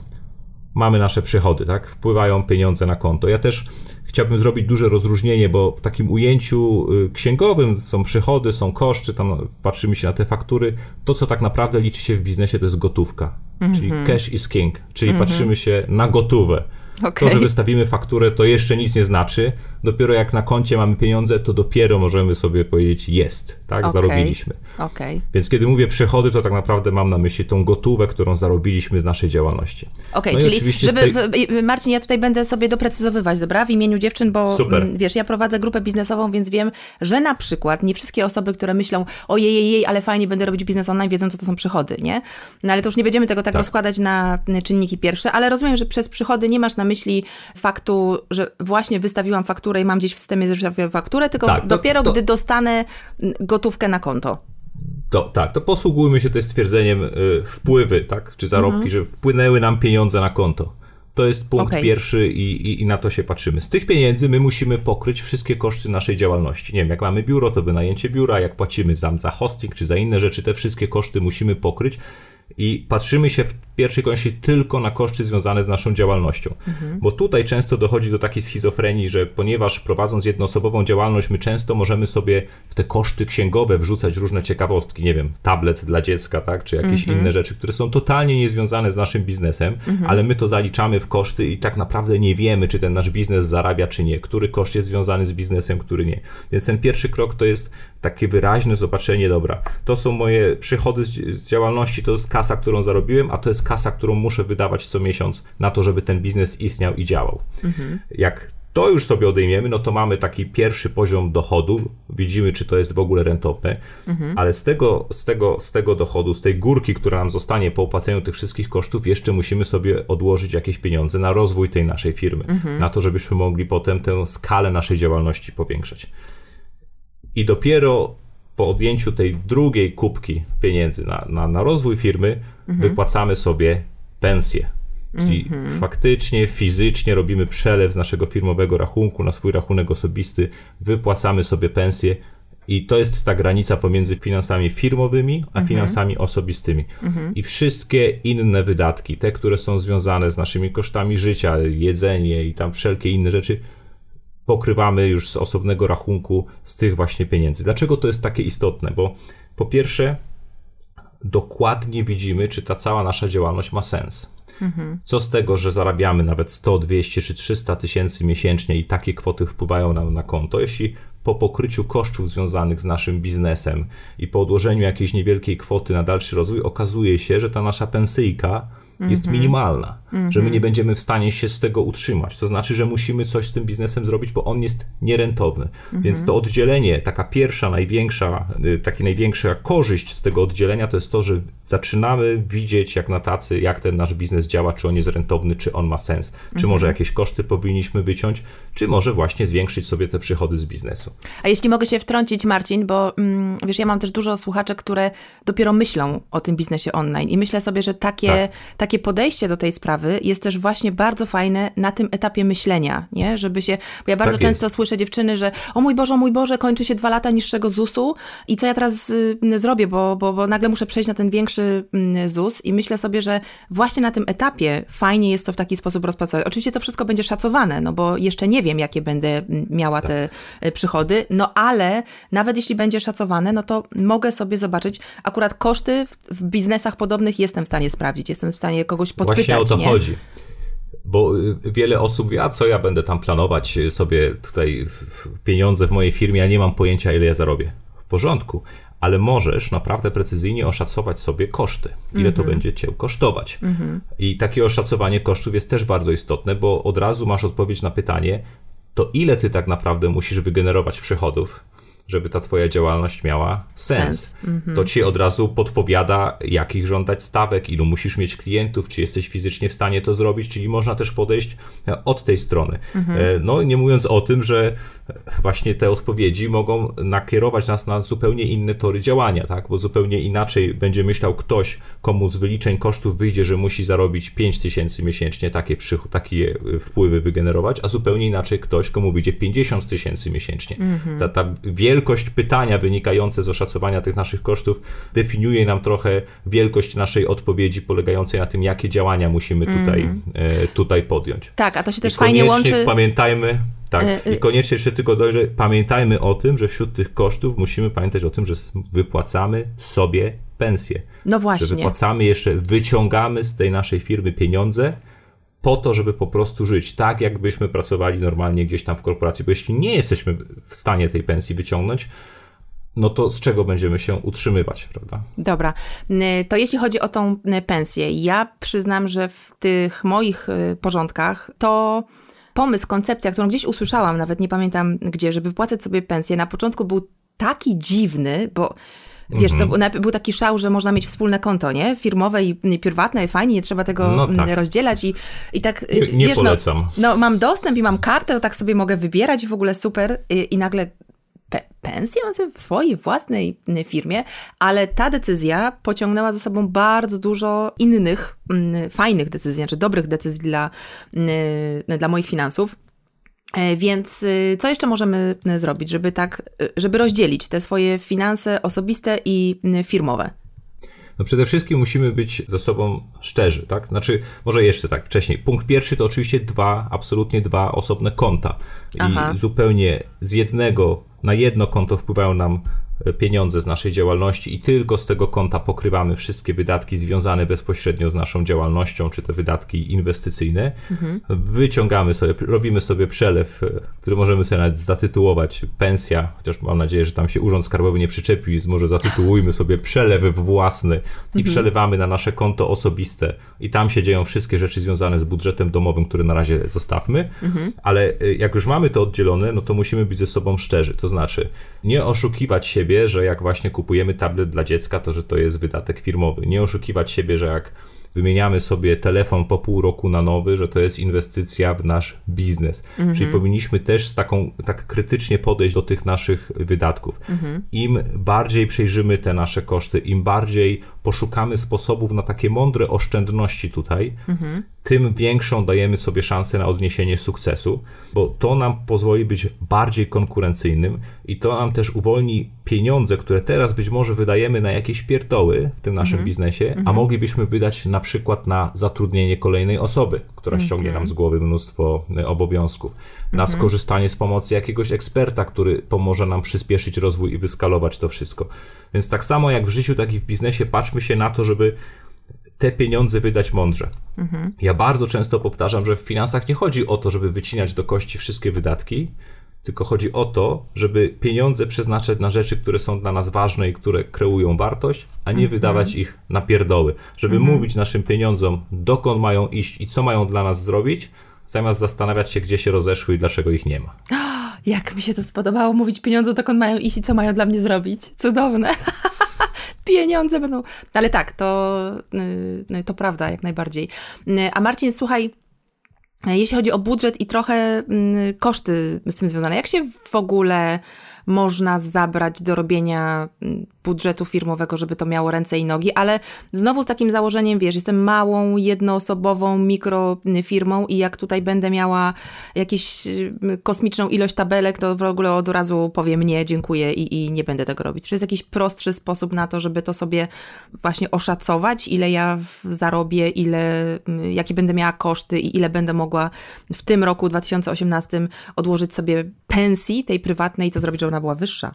mamy nasze przychody, tak? Wpływają pieniądze na konto. Ja też chciałbym zrobić duże rozróżnienie, bo w takim ujęciu y, księgowym są przychody, są koszty, tam patrzymy się na te faktury. To, co tak naprawdę liczy się w biznesie, to jest gotówka, mm -hmm. czyli mhm. cash is king, czyli mm -hmm. patrzymy się na gotówę. Okay. To, że wystawimy fakturę, to jeszcze nic nie znaczy. Dopiero jak na koncie mamy pieniądze, to dopiero możemy sobie powiedzieć jest, tak? Okay. Zarobiliśmy. Okay. Więc kiedy mówię przychody, to tak naprawdę mam na myśli tą gotówę, którą zarobiliśmy z naszej działalności. Okej, no czyli żeby, tej... Marcin, ja tutaj będę sobie doprecyzowywać, dobra, w imieniu dziewczyn, bo Super. Mm, wiesz, ja prowadzę grupę biznesową, więc wiem, że na przykład nie wszystkie osoby, które myślą, ojej, jej, jej, ale fajnie będę robić biznes online, wiedzą, co to są przychody, nie? No ale to już nie będziemy tego tak, tak. rozkładać na czynniki pierwsze, ale rozumiem, że przez przychody nie masz na myśli faktu, że właśnie wystawiłam fakturę i mam gdzieś w systemie, wystawiłam fakturę, tylko tak, dopiero to... gdy dostanę gotówkę na konto. To, tak, to posługujmy się też stwierdzeniem y, wpływy, tak, czy zarobki, mhm. że wpłynęły nam pieniądze na konto. To jest punkt okay. pierwszy i, i, i, na to się patrzymy. Z tych pieniędzy my musimy pokryć wszystkie koszty naszej działalności. Nie wiem, jak mamy biuro, to wynajęcie biura, jak płacimy tam za hosting czy za inne rzeczy, te wszystkie koszty musimy pokryć i patrzymy się w pierwszej kolejności tylko na koszty związane z naszą działalnością. Mhm. Bo tutaj często dochodzi do takiej schizofrenii, że ponieważ prowadząc jednoosobową działalność, my często możemy sobie w te koszty księgowe wrzucać różne ciekawostki, nie wiem, tablet dla dziecka, tak, czy jakieś mhm. inne rzeczy, które są totalnie niezwiązane z naszym biznesem, mhm. ale my to zaliczamy w koszty i tak naprawdę nie wiemy, czy ten nasz biznes zarabia, czy nie, który koszt jest związany z biznesem, który nie. Więc ten pierwszy krok to jest takie wyraźne zobaczenie, dobra, to są moje przychody z działalności, to jest kasa, którą zarobiłem, a to jest kasa, którą muszę wydawać co miesiąc na to, żeby ten biznes istniał i działał. Mhm. Jak to już sobie odejmiemy, no to mamy taki pierwszy poziom dochodu, widzimy, czy to jest w ogóle rentowne, mhm. ale z tego, z, tego, z tego dochodu, z tej górki, która nam zostanie po opłaceniu tych wszystkich kosztów, jeszcze musimy sobie odłożyć jakieś pieniądze na rozwój tej naszej firmy, mhm. na to, żebyśmy mogli potem tę skalę naszej działalności powiększać. I dopiero po odjęciu tej drugiej kubki pieniędzy na, na, na rozwój firmy, mhm. wypłacamy sobie pensję. Czyli mhm. faktycznie, fizycznie robimy przelew z naszego firmowego rachunku na swój rachunek osobisty, wypłacamy sobie pensję. I to jest ta granica pomiędzy finansami firmowymi a mhm. finansami osobistymi. Mhm. I wszystkie inne wydatki, te, które są związane z naszymi kosztami życia, jedzenie i tam wszelkie inne rzeczy, pokrywamy już z osobnego rachunku z tych właśnie pieniędzy. Dlaczego to jest takie istotne? Bo po pierwsze, dokładnie widzimy, czy ta cała nasza działalność ma sens. Mhm. Co z tego, że zarabiamy nawet 100, 200 czy 300 tysięcy miesięcznie i takie kwoty wpływają nam na konto, jeśli po pokryciu kosztów związanych z naszym biznesem i po odłożeniu jakiejś niewielkiej kwoty na dalszy rozwój okazuje się, że ta nasza pensyjka jest mhm. minimalna mhm. że my nie będziemy w stanie się z tego utrzymać. To znaczy, że musimy coś z tym biznesem zrobić, bo on jest nierentowny. Mhm. Więc to oddzielenie, taka pierwsza, największa, y, taka największa korzyść z tego oddzielenia to jest to, że zaczynamy widzieć jak na tacy, jak ten nasz biznes działa, czy on jest rentowny, czy on ma sens, czy mhm. może jakieś koszty powinniśmy wyciąć, czy może właśnie zwiększyć sobie te przychody z biznesu. A jeśli mogę się wtrącić, Marcin, bo mm, wiesz, ja mam też dużo słuchaczek, które dopiero myślą o tym biznesie online i myślę sobie, że takie, tak. takie podejście do tej sprawy jest też właśnie bardzo fajne na tym etapie myślenia, nie? Żeby się, bo ja bardzo tak często jest. słyszę dziewczyny, że o mój Boże, o mój Boże, kończy się dwa lata niższego ZUS-u i co ja teraz y, zrobię, bo, bo, bo nagle muszę przejść na ten większy y, ZUS i myślę sobie, że właśnie na tym etapie fajnie jest to w taki sposób rozpracować. Oczywiście to wszystko będzie szacowane, no bo jeszcze nie wiem, jakie będę miała tak. te y, przychody, no ale nawet jeśli będzie szacowane, no to mogę sobie zobaczyć, akurat koszty w, w biznesach podobnych jestem w stanie sprawdzić, jestem w stanie kogoś podpytać. Właśnie o to nie? chodzi. Bo y, wiele osób mówi, a co ja będę tam planować sobie tutaj pieniądze w mojej firmie, ja nie mam pojęcia, ile ja zarobię. W porządku, ale możesz naprawdę precyzyjnie oszacować sobie koszty, ile mm -hmm. to mhm. będzie cię kosztować. Mm -hmm. I takie oszacowanie kosztów jest też bardzo istotne, bo od razu masz odpowiedź na pytanie, to ile ty tak naprawdę musisz wygenerować przychodów, żeby ta twoja działalność miała sens. sens. Mhm. To ci od razu podpowiada, jakich żądać stawek, ilu musisz mieć klientów, czy jesteś fizycznie w stanie to zrobić, czyli można też podejść od tej strony. Mhm. E, no nie mówiąc o tym, że właśnie te odpowiedzi mogą nakierować nas na zupełnie inne tory działania, tak? Bo zupełnie inaczej będzie myślał ktoś, komu z wyliczeń kosztów wyjdzie, że musi zarobić 5 tysięcy miesięcznie, takie, przychód, takie wpływy wygenerować, a zupełnie inaczej ktoś, komu wyjdzie 50 tysięcy miesięcznie. Mhm. Ta, ta wielkość pytania wynikające z oszacowania tych naszych kosztów definiuje nam trochę wielkość naszej odpowiedzi polegającej na tym, jakie działania musimy tutaj, e, tutaj podjąć. Tak, a to się też fajnie łączy. Pamiętajmy, tak. E, I koniecznie jeszcze tylko dojrzę, pamiętajmy o tym, że wśród tych kosztów musimy pamiętać o tym, że wypłacamy sobie pensję. No właśnie. Że wypłacamy jeszcze, wyciągamy z tej naszej firmy pieniądze po to, żeby po prostu żyć tak, jakbyśmy pracowali normalnie gdzieś tam w korporacji. Bo jeśli nie jesteśmy w stanie tej pensji wyciągnąć, no to z czego będziemy się utrzymywać, prawda? Dobra. To jeśli chodzi o tą pensję, ja przyznam, że w tych moich y, porządkach to pomysł, koncepcja, którą gdzieś usłyszałam, nawet nie pamiętam gdzie, żeby wypłacać sobie pensję, na początku był taki dziwny, bo Wiesz, to mhm. był taki szał, że można mieć wspólne konto, nie? Firmowe i prywatne, i fajnie, nie trzeba tego no tak. rozdzielać i, i tak, nie, nie wiesz, no, polecam. No, no, mam dostęp i mam kartę, to tak sobie mogę wybierać w ogóle super i, i nagle pe pensję w swojej własnej firmie, ale ta decyzja pociągnęła za sobą bardzo dużo innych mm, fajnych decyzji, znaczy dobrych decyzji dla, mm, dla moich finansów. E, więc y, co jeszcze możemy y, zrobić, żeby tak, y, żeby rozdzielić te swoje finanse osobiste i firmowe? No przede wszystkim musimy być ze sobą szczerzy, tak? Znaczy, może jeszcze tak wcześniej. Punkt pierwszy to oczywiście dwa, absolutnie dwa osobne konta. I Aha. zupełnie z jednego na jedno konto wpływają nam pieniądze z naszej działalności i tylko z tego konta pokrywamy wszystkie wydatki związane bezpośrednio z naszą działalnością, czy te wydatki inwestycyjne. Mhm. Wyciągamy sobie, robimy sobie przelew, który możemy sobie nawet zatytułować pensja, chociaż mam nadzieję, że tam się Urząd Skarbowy nie przyczepi, więc może zatytułujmy sobie przelew własny i mhm. przelewamy na nasze konto osobiste i tam się dzieją wszystkie rzeczy związane z budżetem domowym, które na razie zostawmy, mhm. ale y, jak już mamy to oddzielone, no to musimy być ze sobą szczerzy, to znaczy nie oszukiwać siebie że jak właśnie kupujemy tablet dla dziecka, to że to jest wydatek firmowy. Nie oszukiwać siebie, że jak wymieniamy sobie telefon po pół roku na nowy, że to jest inwestycja w nasz biznes. Mhm. Czyli powinniśmy też z taką, tak krytycznie podejść do tych naszych wydatków. Mhm. Im bardziej przejrzymy te nasze koszty, im bardziej poszukamy sposobów na takie mądre oszczędności tutaj, mhm. Tym większą dajemy sobie szansę na odniesienie sukcesu, bo to nam pozwoli być bardziej konkurencyjnym i to nam też uwolni pieniądze, które teraz być może wydajemy na jakieś pierdoły w tym naszym mhm. biznesie, a mhm. moglibyśmy wydać na przykład na zatrudnienie kolejnej osoby, która mhm. ściągnie nam z głowy mnóstwo e, obowiązków, na skorzystanie z pomocy jakiegoś eksperta, który pomoże nam przyspieszyć rozwój i wyskalować to wszystko. Więc tak samo jak w życiu, tak i w biznesie patrzmy się na to, żeby te pieniądze wydać mądrze. Mhm. Ja bardzo często powtarzam, że w finansach nie chodzi o to, żeby wycinać do kości wszystkie wydatki, tylko chodzi o to, żeby pieniądze przeznaczać na rzeczy, które są dla nas ważne i które kreują wartość, a nie wydawać ich na pierdoły. Żeby mówić naszym pieniądzom, dokąd mają iść i co mają dla nas zrobić, zamiast zastanawiać się, gdzie się rozeszły i dlaczego ich nie ma. Jak mi się to spodobało mówić pieniądze, dokąd mają iść i co mają dla mnie zrobić. Cudowne. pieniądze będą. Ale tak, to, yy, to prawda, jak najbardziej. Yy, A Marcin, słuchaj, jeśli chodzi o budżet i trochę koszty z tym związane, jak się w ogóle można zabrać do robienia mm, budżetu firmowego, żeby to miało ręce i nogi, ale znowu z takim założeniem, wiesz, jestem małą, jednoosobową mikrofirmą i jak tutaj będę miała jakąś mm, kosmiczną ilość tabelek, to w ogóle od razu powiem nie, dziękuję i, i nie będę tego robić. Czy jest jakiś prostszy sposób na to, żeby to sobie właśnie oszacować, ile ja zarobię, ile, mm, jakie będę miała koszty i ile będę mogła w tym roku 2018 odłożyć sobie pensji tej prywatnej, co zrobić, żeby ona była wyższa.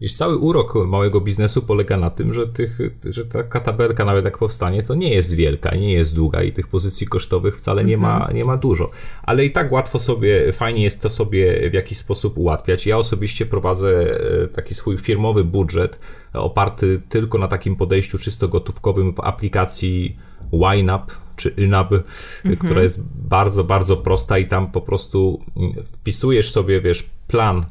Iż cały urok małego biznesu polega na tym, że, tych, że taka tabelka nawet jak powstanie, to nie jest wielka, nie jest długa i tych pozycji kosztowych wcale nie, ma, nie ma dużo. Ale i tak łatwo sobie, fajnie jest to sobie w jakiś sposób ułatwiać. Ja osobiście prowadzę e, taki swój firmowy budżet oparty tylko na takim podejściu czysto gotówkowym w aplikacji YNAB czy YNAB, mhm. która jest bardzo, bardzo prosta i tam po prostu wpisujesz sobie, wiesz, plan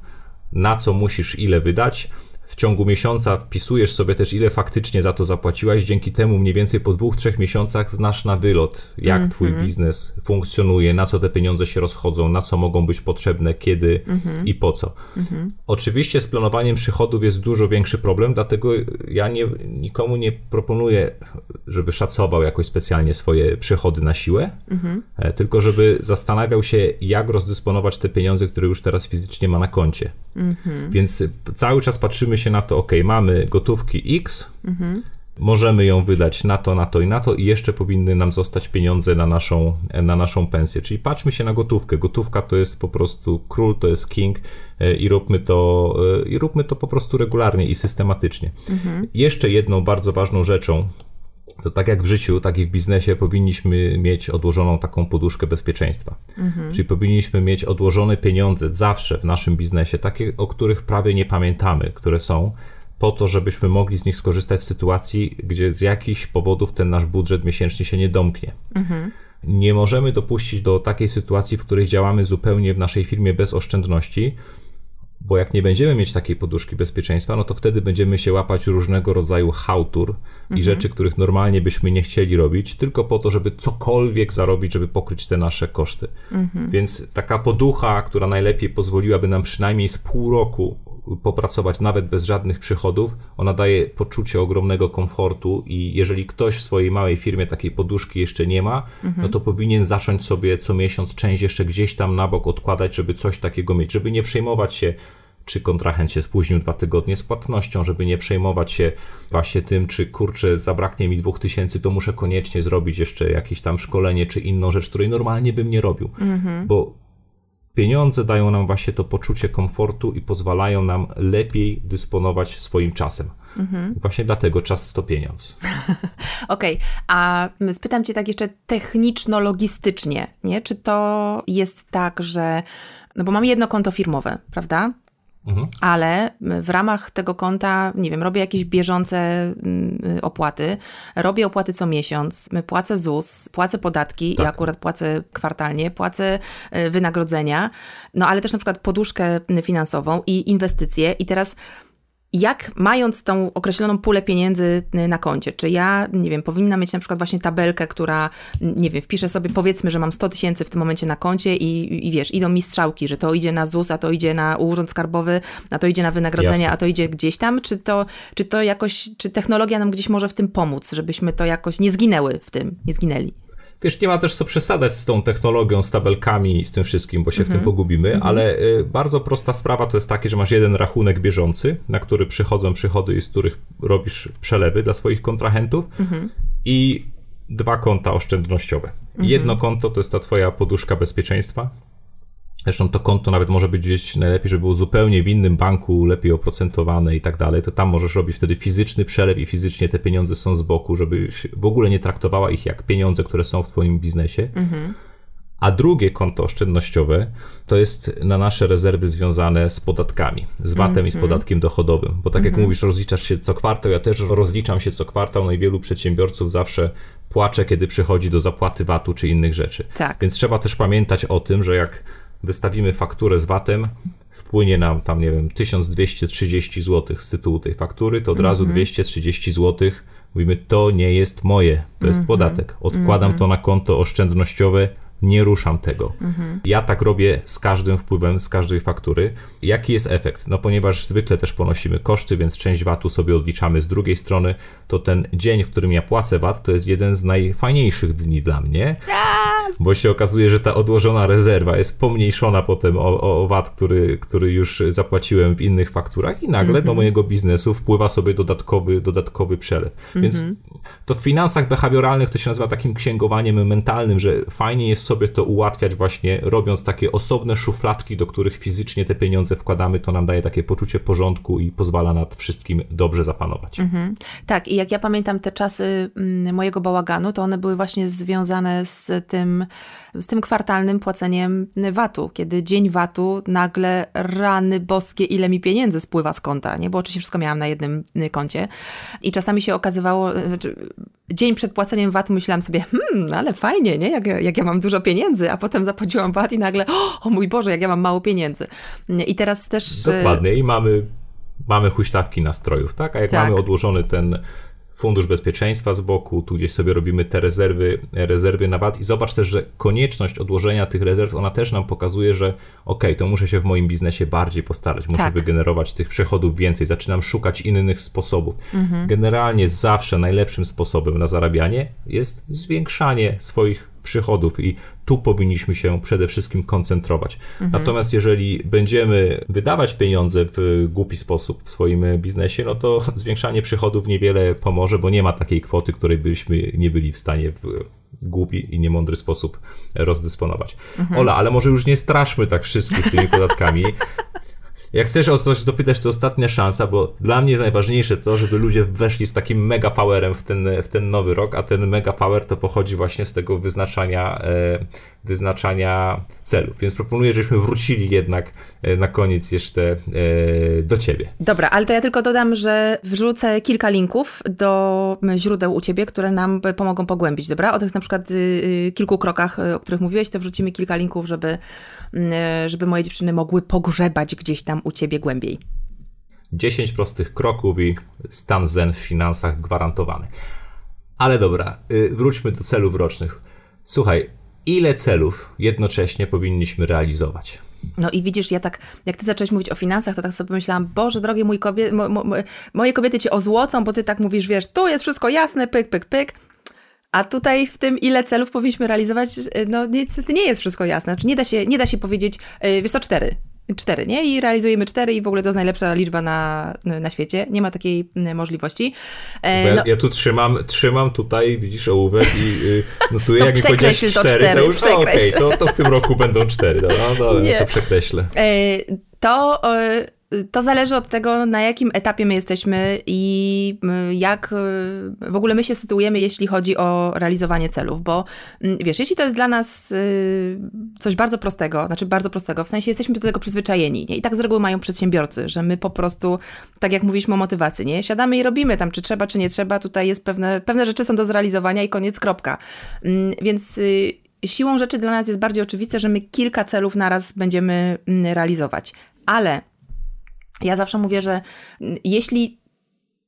na co musisz ile wydać. W ciągu miesiąca wpisujesz sobie też, ile faktycznie za to zapłaciłaś. Dzięki temu mniej więcej po dwóch, trzech miesiącach znasz na wylot, jak mm -hmm. twój biznes funkcjonuje, na co te pieniądze się rozchodzą, na co mogą być potrzebne, kiedy mm -hmm. i po co. Mm -hmm. Oczywiście z planowaniem przychodów jest dużo większy problem, dlatego ja nie, nikomu nie proponuję, żeby szacował jakoś specjalnie swoje przychody na siłę, e, tylko żeby zastanawiał się, jak rozdysponować te pieniądze, które już teraz fizycznie ma na koncie. Więc cały czas patrzymy się na to, ok, mamy gotówki X, mhm. możemy ją wydać na to, na to i na to i jeszcze powinny nam zostać pieniądze na naszą, na naszą pensję. Czyli patrzmy się na gotówkę. Gotówka to jest po prostu król, to jest king e, i róbmy to, e, i róbmy to po prostu regularnie i systematycznie. Mhm. Jeszcze jedną bardzo ważną rzeczą, to tak jak w życiu, tak i w biznesie powinniśmy mieć odłożoną taką poduszkę bezpieczeństwa. Mhm. Czyli powinniśmy mieć odłożone pieniądze zawsze w naszym biznesie, takie, o których prawie nie pamiętamy, które są, po to, żebyśmy mogli z nich skorzystać w sytuacji, gdzie z jakichś powodów ten nasz budżet miesięczny się nie domknie. Mhm. Nie możemy dopuścić do takiej sytuacji, w której działamy zupełnie w naszej firmie bez oszczędności, bo jak nie będziemy mieć takiej poduszki bezpieczeństwa, no to wtedy będziemy się łapać różnego rodzaju hałtur mhm. i rzeczy, których normalnie byśmy nie chcieli robić, tylko po to, żeby cokolwiek zarobić, żeby pokryć te nasze koszty. Mhm. Więc taka poducha, która najlepiej pozwoliłaby nam przynajmniej z pół roku popracować nawet bez żadnych przychodów, ona daje poczucie ogromnego komfortu i jeżeli ktoś w swojej małej firmie takiej poduszki jeszcze nie ma, mhm. no to powinien zacząć sobie co miesiąc część jeszcze gdzieś tam na bok odkładać, żeby coś takiego mieć, żeby nie przejmować się czy kontrahent się spóźnił dwa tygodnie z płatnością, żeby nie przejmować się właśnie tym, czy kurczę, zabraknie mi dwóch tysięcy, to muszę koniecznie zrobić jeszcze jakieś tam szkolenie, czy inną rzecz, której normalnie bym nie robił. Mhm. Bo Pieniądze dają nam właśnie to poczucie komfortu i pozwalają nam lepiej dysponować swoim czasem. Mhm. Właśnie dlatego czas to pieniądz. Okej, okay. a spytam Cię tak jeszcze techniczno-logistycznie, nie? Czy to jest tak, że. No bo mam jedno konto firmowe, prawda? Mhm. Ale w ramach tego konta, nie wiem, robię jakieś bieżące mm, opłaty, robię opłaty co miesiąc, płacę ZUS, płacę podatki, tak. ja akurat płacę kwartalnie, płacę y, wynagrodzenia, no ale też na przykład poduszkę finansową i inwestycje i teraz jak mając tą określoną pulę pieniędzy y, na koncie, czy ja, nie wiem, powinna mieć na przykład właśnie tabelkę, która, nie wiem, wpiszę sobie, powiedzmy, że mam 100 tysięcy w tym momencie na koncie i, i wiesz, idą mi strzałki, że to idzie na ZUS, a to idzie na urząd skarbowy, a to idzie na wynagrodzenie, Jasne. a to idzie gdzieś tam, czy to, czy to jakoś, czy technologia nam gdzieś może w tym pomóc, żebyśmy to jakoś nie zginęły w tym, nie zginęli? Wiesz, nie ma też co przesadzać z tą technologią, z tabelkami i z tym wszystkim, bo się w tym mhm. pogubimy, mhm. ale y, bardzo prosta sprawa to jest takie, że masz jeden rachunek bieżący, na który przychodzą przychody i z których robisz przelewy dla swoich kontrahentów mhm. i dwa konta oszczędnościowe. Jedno konto to jest ta twoja poduszka bezpieczeństwa, Zresztą to konto nawet może być gdzieś najlepiej, żeby było zupełnie w innym banku, lepiej oprocentowane i tak dalej. To tam możesz robić wtedy fizyczny przelew i fizycznie te pieniądze są z boku, żebyś w ogóle nie traktowała ich jak pieniądze, które są w Twoim biznesie. Mhm. A drugie konto oszczędnościowe to jest na nasze rezerwy związane z podatkami, z VAT-em mm -hmm. i z mhm. podatkiem dochodowym. Bo tak mm -hmm. jak mhm. mówisz, rozliczasz się co kwartał, ja też rozliczam się co kwartał. No i wielu przedsiębiorców zawsze płacze, kiedy przychodzi do zapłaty VAT-u czy innych rzeczy. Tak. Więc trzeba też pamiętać o tym, że jak wystawimy fakturę z VAT-em, wpłynie nam tam, nie wiem, 1230 zł z tytułu tej faktury, to od razu 230 mhm. zł mówimy, to nie jest moje, to jest podatek. Odkładam to na konto oszczędnościowe nie ruszam tego. Mhm. Ja tak robię z każdym wpływem, z każdej faktury. Jaki jest efekt? No ponieważ zwykle też ponosimy koszty, więc część VAT-u sobie odliczamy z drugiej strony, to ten dzień, w którym ja płacę VAT, to jest jeden z najfajniejszych dni dla mnie, bo się okazuje, że ta odłożona rezerwa jest pomniejszona potem o, o VAT, który, który już zapłaciłem w innych fakturach i nagle do mhm. mojego biznesu wpływa sobie dodatkowy, dodatkowy przelew. Więc mhm. to w finansach behawioralnych to się nazywa takim księgowaniem mentalnym, że fajnie jest sobie to ułatwiać właśnie robiąc takie osobne szufladki, do których fizycznie te pieniądze wkładamy, to nam daje takie poczucie porządku i pozwala nad wszystkim dobrze zapanować. Mhm. Tak, i jak ja pamiętam te czasy mm, mojego bałaganu, to one były właśnie związane z tym, z tym kwartalnym płaceniem VAT-u, kiedy dzień VAT-u nagle rany boskie, ile mi pieniędzy spływa z konta, nie? Bo oczywiście wszystko miałam na jednym koncie i czasami się okazywało, y, znaczy dzień przed płaceniem VAT myślałam sobie, hmm, ale fajnie, nie? Jak, jak ja mam dużo pieniędzy, a potem zapłaciłam VAT i nagle, o mój Boże, jak ja mam mało pieniędzy. I teraz też... Dokładnie i mamy, mamy huśtawki nastrojów, tak? A jak tak. mamy odłożony ten fundusz bezpieczeństwa z boku, tu gdzieś sobie robimy te rezerwy, rezerwy na VAT i zobacz też, że konieczność odłożenia tych rezerw, ona też nam pokazuje, że ok, to muszę się w moim biznesie bardziej postarać, muszę tak. wygenerować tych przychodów więcej, zaczynam szukać innych sposobów. Mhm. Generalnie zawsze najlepszym sposobem na zarabianie jest zwiększanie swoich przychodów i tu powinniśmy się przede wszystkim koncentrować. Mhm. Natomiast jeżeli będziemy wydawać pieniądze w głupi sposób w swoim biznesie, no to zwiększanie przychodów niewiele pomoże, bo nie ma takiej kwoty, której byśmy nie byli w stanie w głupi i niemądry sposób rozdysponować. Mhm. Ola, ale może już nie straszmy tak wszystkich tymi podatkami. Jak chcesz o coś dopytać, to ostatnia szansa, bo dla mnie jest najważniejsze to, żeby ludzie weszli z takim mega powerem w ten, w ten nowy rok, a ten mega power to pochodzi właśnie z tego wyznaczania, e, wyznaczania celów. Więc proponuję, żebyśmy wrócili jednak e, na koniec jeszcze e, do ciebie. Dobra, ale to ja tylko dodam, że wrzucę kilka linków do źródeł u ciebie, które nam pomogą pogłębić, dobra? O tych na przykład y, y, kilku krokach, o których mówiłeś, to wrzucimy kilka linków, żeby, żeby moje dziewczyny mogły pogrzebać gdzieś tam u Ciebie głębiej. 10 prostych kroków i stan zen w finansach gwarantowany. Ale dobra, y, wróćmy do celów rocznych. Słuchaj, ile celów jednocześnie powinniśmy realizować? No i widzisz, ja tak, jak ty zacząłeś mówić o finansach, to tak sobie pomyślałam, Boże drogie, mój kobie, mo, mo, moje kobiety cię ozłocą, bo ty tak mówisz, wiesz, tu jest wszystko jasne, pyk, pyk, pyk. A tutaj w tym, ile celów powinniśmy realizować, no niestety nie jest wszystko jasne. Znaczy nie da się, nie da się powiedzieć, yy, wiesz co, cztery cztery, nie? I realizujemy cztery i w ogóle to jest najlepsza liczba na, na świecie. Nie ma takiej możliwości. E, no, ja, tu trzymam, trzymam tutaj, widzisz, ołówek i y, notuję, jak mi powiedziałeś cztery, to, cztery, to już, no, okej, okay, to, to w tym roku będą cztery. No, no, to przekreślę. E, to... E, to zależy od tego, na jakim etapie my jesteśmy i y, jak y, w ogóle my się sytuujemy, jeśli chodzi o realizowanie celów, bo wiesz, jeśli to jest dla nas y, coś bardzo prostego, znaczy bardzo prostego, w sensie jesteśmy do tego przyzwyczajeni, nie? i tak z reguły mają przedsiębiorcy, że my po prostu, tak jak mówiliśmy o motywacji, nie? siadamy i robimy tam, czy trzeba, czy nie trzeba, tutaj jest pewne, pewne rzeczy są do zrealizowania i koniec, kropka. Mm, więc siłą rzeczy dla nas jest bardziej oczywiste, że my kilka celów naraz będziemy mm, realizować, ale ja zawsze mówię, że jeśli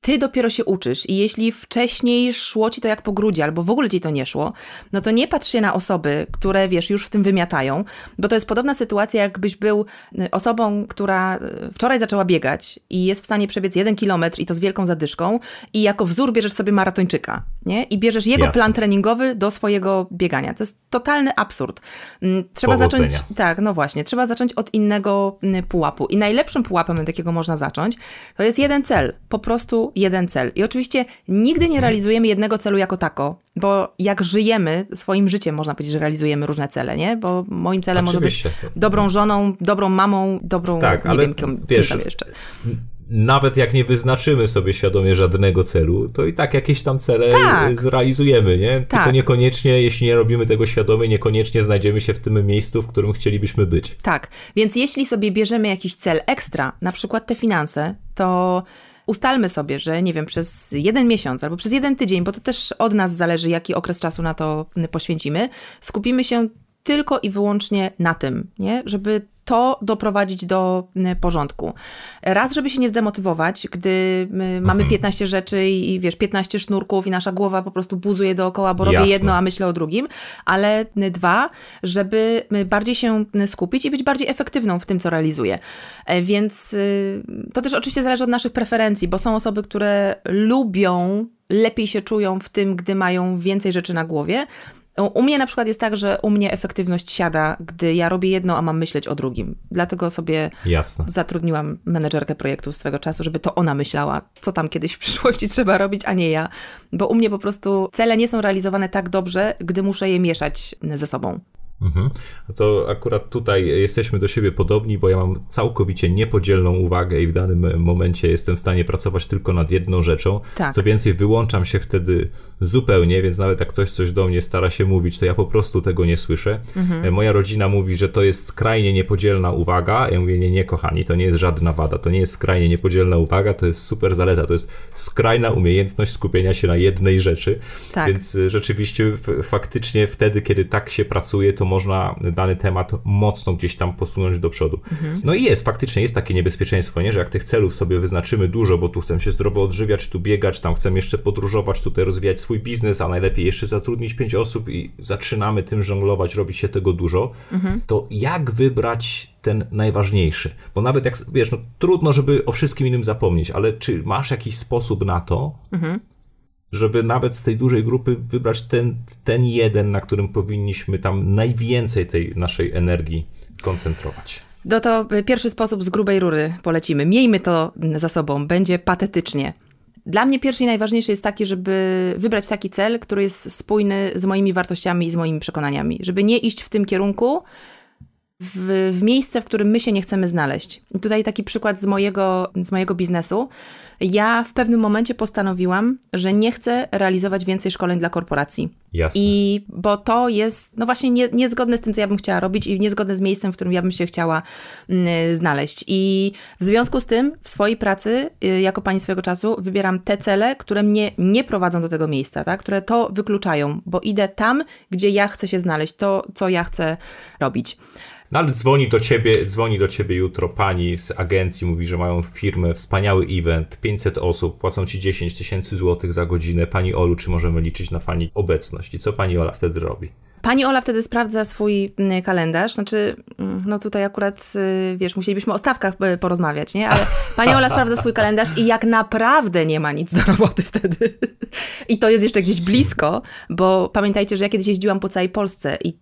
ty dopiero się uczysz i jeśli wcześniej szło ci to jak po grudzie, albo w ogóle ci to nie szło, no to nie patrz się na osoby, które wiesz, już w tym wymiatają, bo to jest podobna sytuacja, jakbyś był y, osobą, która y, wczoraj zaczęła biegać i jest w stanie przebiec jeden kilometr i to z wielką zadyszką i jako wzór bierzesz sobie maratończyka, nie? I bierzesz jego Jasne. plan treningowy do swojego biegania. To jest totalny absurd. Mm, trzeba Powodzenia. zacząć, tak, no właśnie, trzeba zacząć od innego mm, pułapu i najlepszym pułapem, od jakiego można zacząć, to jest jeden cel, po prostu jeden cel. I oczywiście nigdy nie realizujemy jednego celu jako tako, bo jak żyjemy swoim życiem, można powiedzieć, że realizujemy różne cele, nie? Bo moim celem oczywiście. może być dobrą żoną, dobrą mamą, dobrą, tak, nie ale wiem, kim, wiesz, jeszcze nawet jak nie wyznaczymy sobie świadomie żadnego celu, to i tak jakieś tam cele tak. zrealizujemy, nie? Tak. Tylko niekoniecznie, jeśli nie robimy tego świadomie, niekoniecznie znajdziemy się w tym miejscu, w którym chcielibyśmy być. Tak, więc jeśli sobie bierzemy jakiś cel ekstra, na przykład te finanse, to ustalmy sobie, że nie wiem, przez jeden miesiąc albo przez jeden tydzień, bo to też od nas zależy, jaki okres czasu na to poświęcimy, skupimy się tylko i wyłącznie na tym, nie? żeby to doprowadzić do porządku. Raz, żeby się nie zdemotywować, gdy mamy 15 mhm. rzeczy i wiesz, 15 sznurków i nasza głowa po prostu buzuje dookoła, bo robię Jasne. jedno, a myślę o drugim, ale dwa, żeby bardziej się skupić i być bardziej efektywną w tym, co realizuję. E, więc y, to też oczywiście zależy od naszych preferencji, bo są osoby, które lubią lepiej się czują w tym, gdy mają więcej rzeczy na głowie, u mnie na przykład jest tak, że u mnie efektywność siada, gdy ja robię jedno, a mam myśleć o drugim. Dlatego sobie Jasne. zatrudniłam menedżerkę projektów swego czasu, żeby to ona myślała, co tam kiedyś w przyszłości trzeba robić, a nie ja. Bo u mnie po prostu cele nie są realizowane tak dobrze, gdy muszę je mieszać ze sobą. Mhm. To akurat tutaj jesteśmy do siebie podobni, bo ja mam całkowicie niepodzielną uwagę i w danym momencie jestem w stanie pracować tylko nad jedną rzeczą. Tak. Co więcej, wyłączam się wtedy zupełnie, więc nawet jak ktoś coś do mnie stara się mówić, to ja po prostu tego nie słyszę. Mhm. E, moja rodzina mówi, że to jest skrajnie niepodzielna uwaga. Ja mówię, nie, nie, kochani, to nie jest żadna wada, to nie jest skrajnie niepodzielna uwaga, to jest super zaleta, to jest skrajna umiejętność skupienia się na jednej rzeczy. Tak. Więc e, rzeczywiście faktycznie wtedy, kiedy tak się pracuje, to można dany temat mocno gdzieś tam posunąć do przodu. Mhm. No i jest, faktycznie jest takie niebezpieczeństwo, nie? że jak tych celów sobie wyznaczymy dużo, bo tu chcę się zdrowo odżywiać, tu biegać, tam chcę jeszcze podróżować, tutaj rozwijać swój biznes, a najlepiej jeszcze zatrudnić pięć osób i zaczynamy tym żonglować, robi się tego dużo, mhm. to jak wybrać ten najważniejszy? Bo nawet jak, wiesz, no trudno, żeby o wszystkim innym zapomnieć, ale czy masz jakiś sposób na to, mhm żeby nawet z tej dużej grupy wybrać ten, ten jeden, na którym powinniśmy tam najwięcej tej naszej energii koncentrować. No to pierwszy sposób z grubej rury polecimy. Miejmy to za sobą, będzie patetycznie. Dla mnie pierwszy i najważniejszy jest taki, żeby wybrać taki cel, który jest spójny z moimi wartościami i z moimi przekonaniami. Żeby nie iść w tym kierunku, w, w, miejsce, w którym my się nie chcemy znaleźć. I tutaj taki przykład z mojego, z mojego biznesu. Ja w pewnym momencie postanowiłam, że nie chcę realizować więcej szkoleń dla korporacji. Jasne. I bo to jest, no właśnie, nie, niezgodne z tym, co ja bym chciała robić i niezgodne z miejscem, w którym ja bym się chciała y, znaleźć. I w związku z tym w swojej pracy, y, jako pani swojego czasu, wybieram te cele, które mnie nie prowadzą do tego miejsca, tak? które to wykluczają, bo idę tam, gdzie ja chcę się znaleźć, to, co ja chcę robić. No ale dzwoni do ciebie, dzwoni do ciebie jutro pani z agencji, mówi, że mają firmę, wspaniały event, 500 osób, płacą ci 10 tysięcy złotych za godzinę. Pani Olu, czy możemy liczyć na pani obecność? I co pani Ola wtedy robi? Pani Ola wtedy sprawdza swój mm, kalendarz, znaczy, mm, no tutaj akurat, y, wiesz, musielibyśmy o stawkach y, porozmawiać, nie? Ale pani Ola sprawdza swój kalendarz i jak naprawdę nie ma nic do roboty wtedy. I to jest jeszcze gdzieś blisko, bo pamiętajcie, że ja kiedyś jeździłam po całej Polsce i,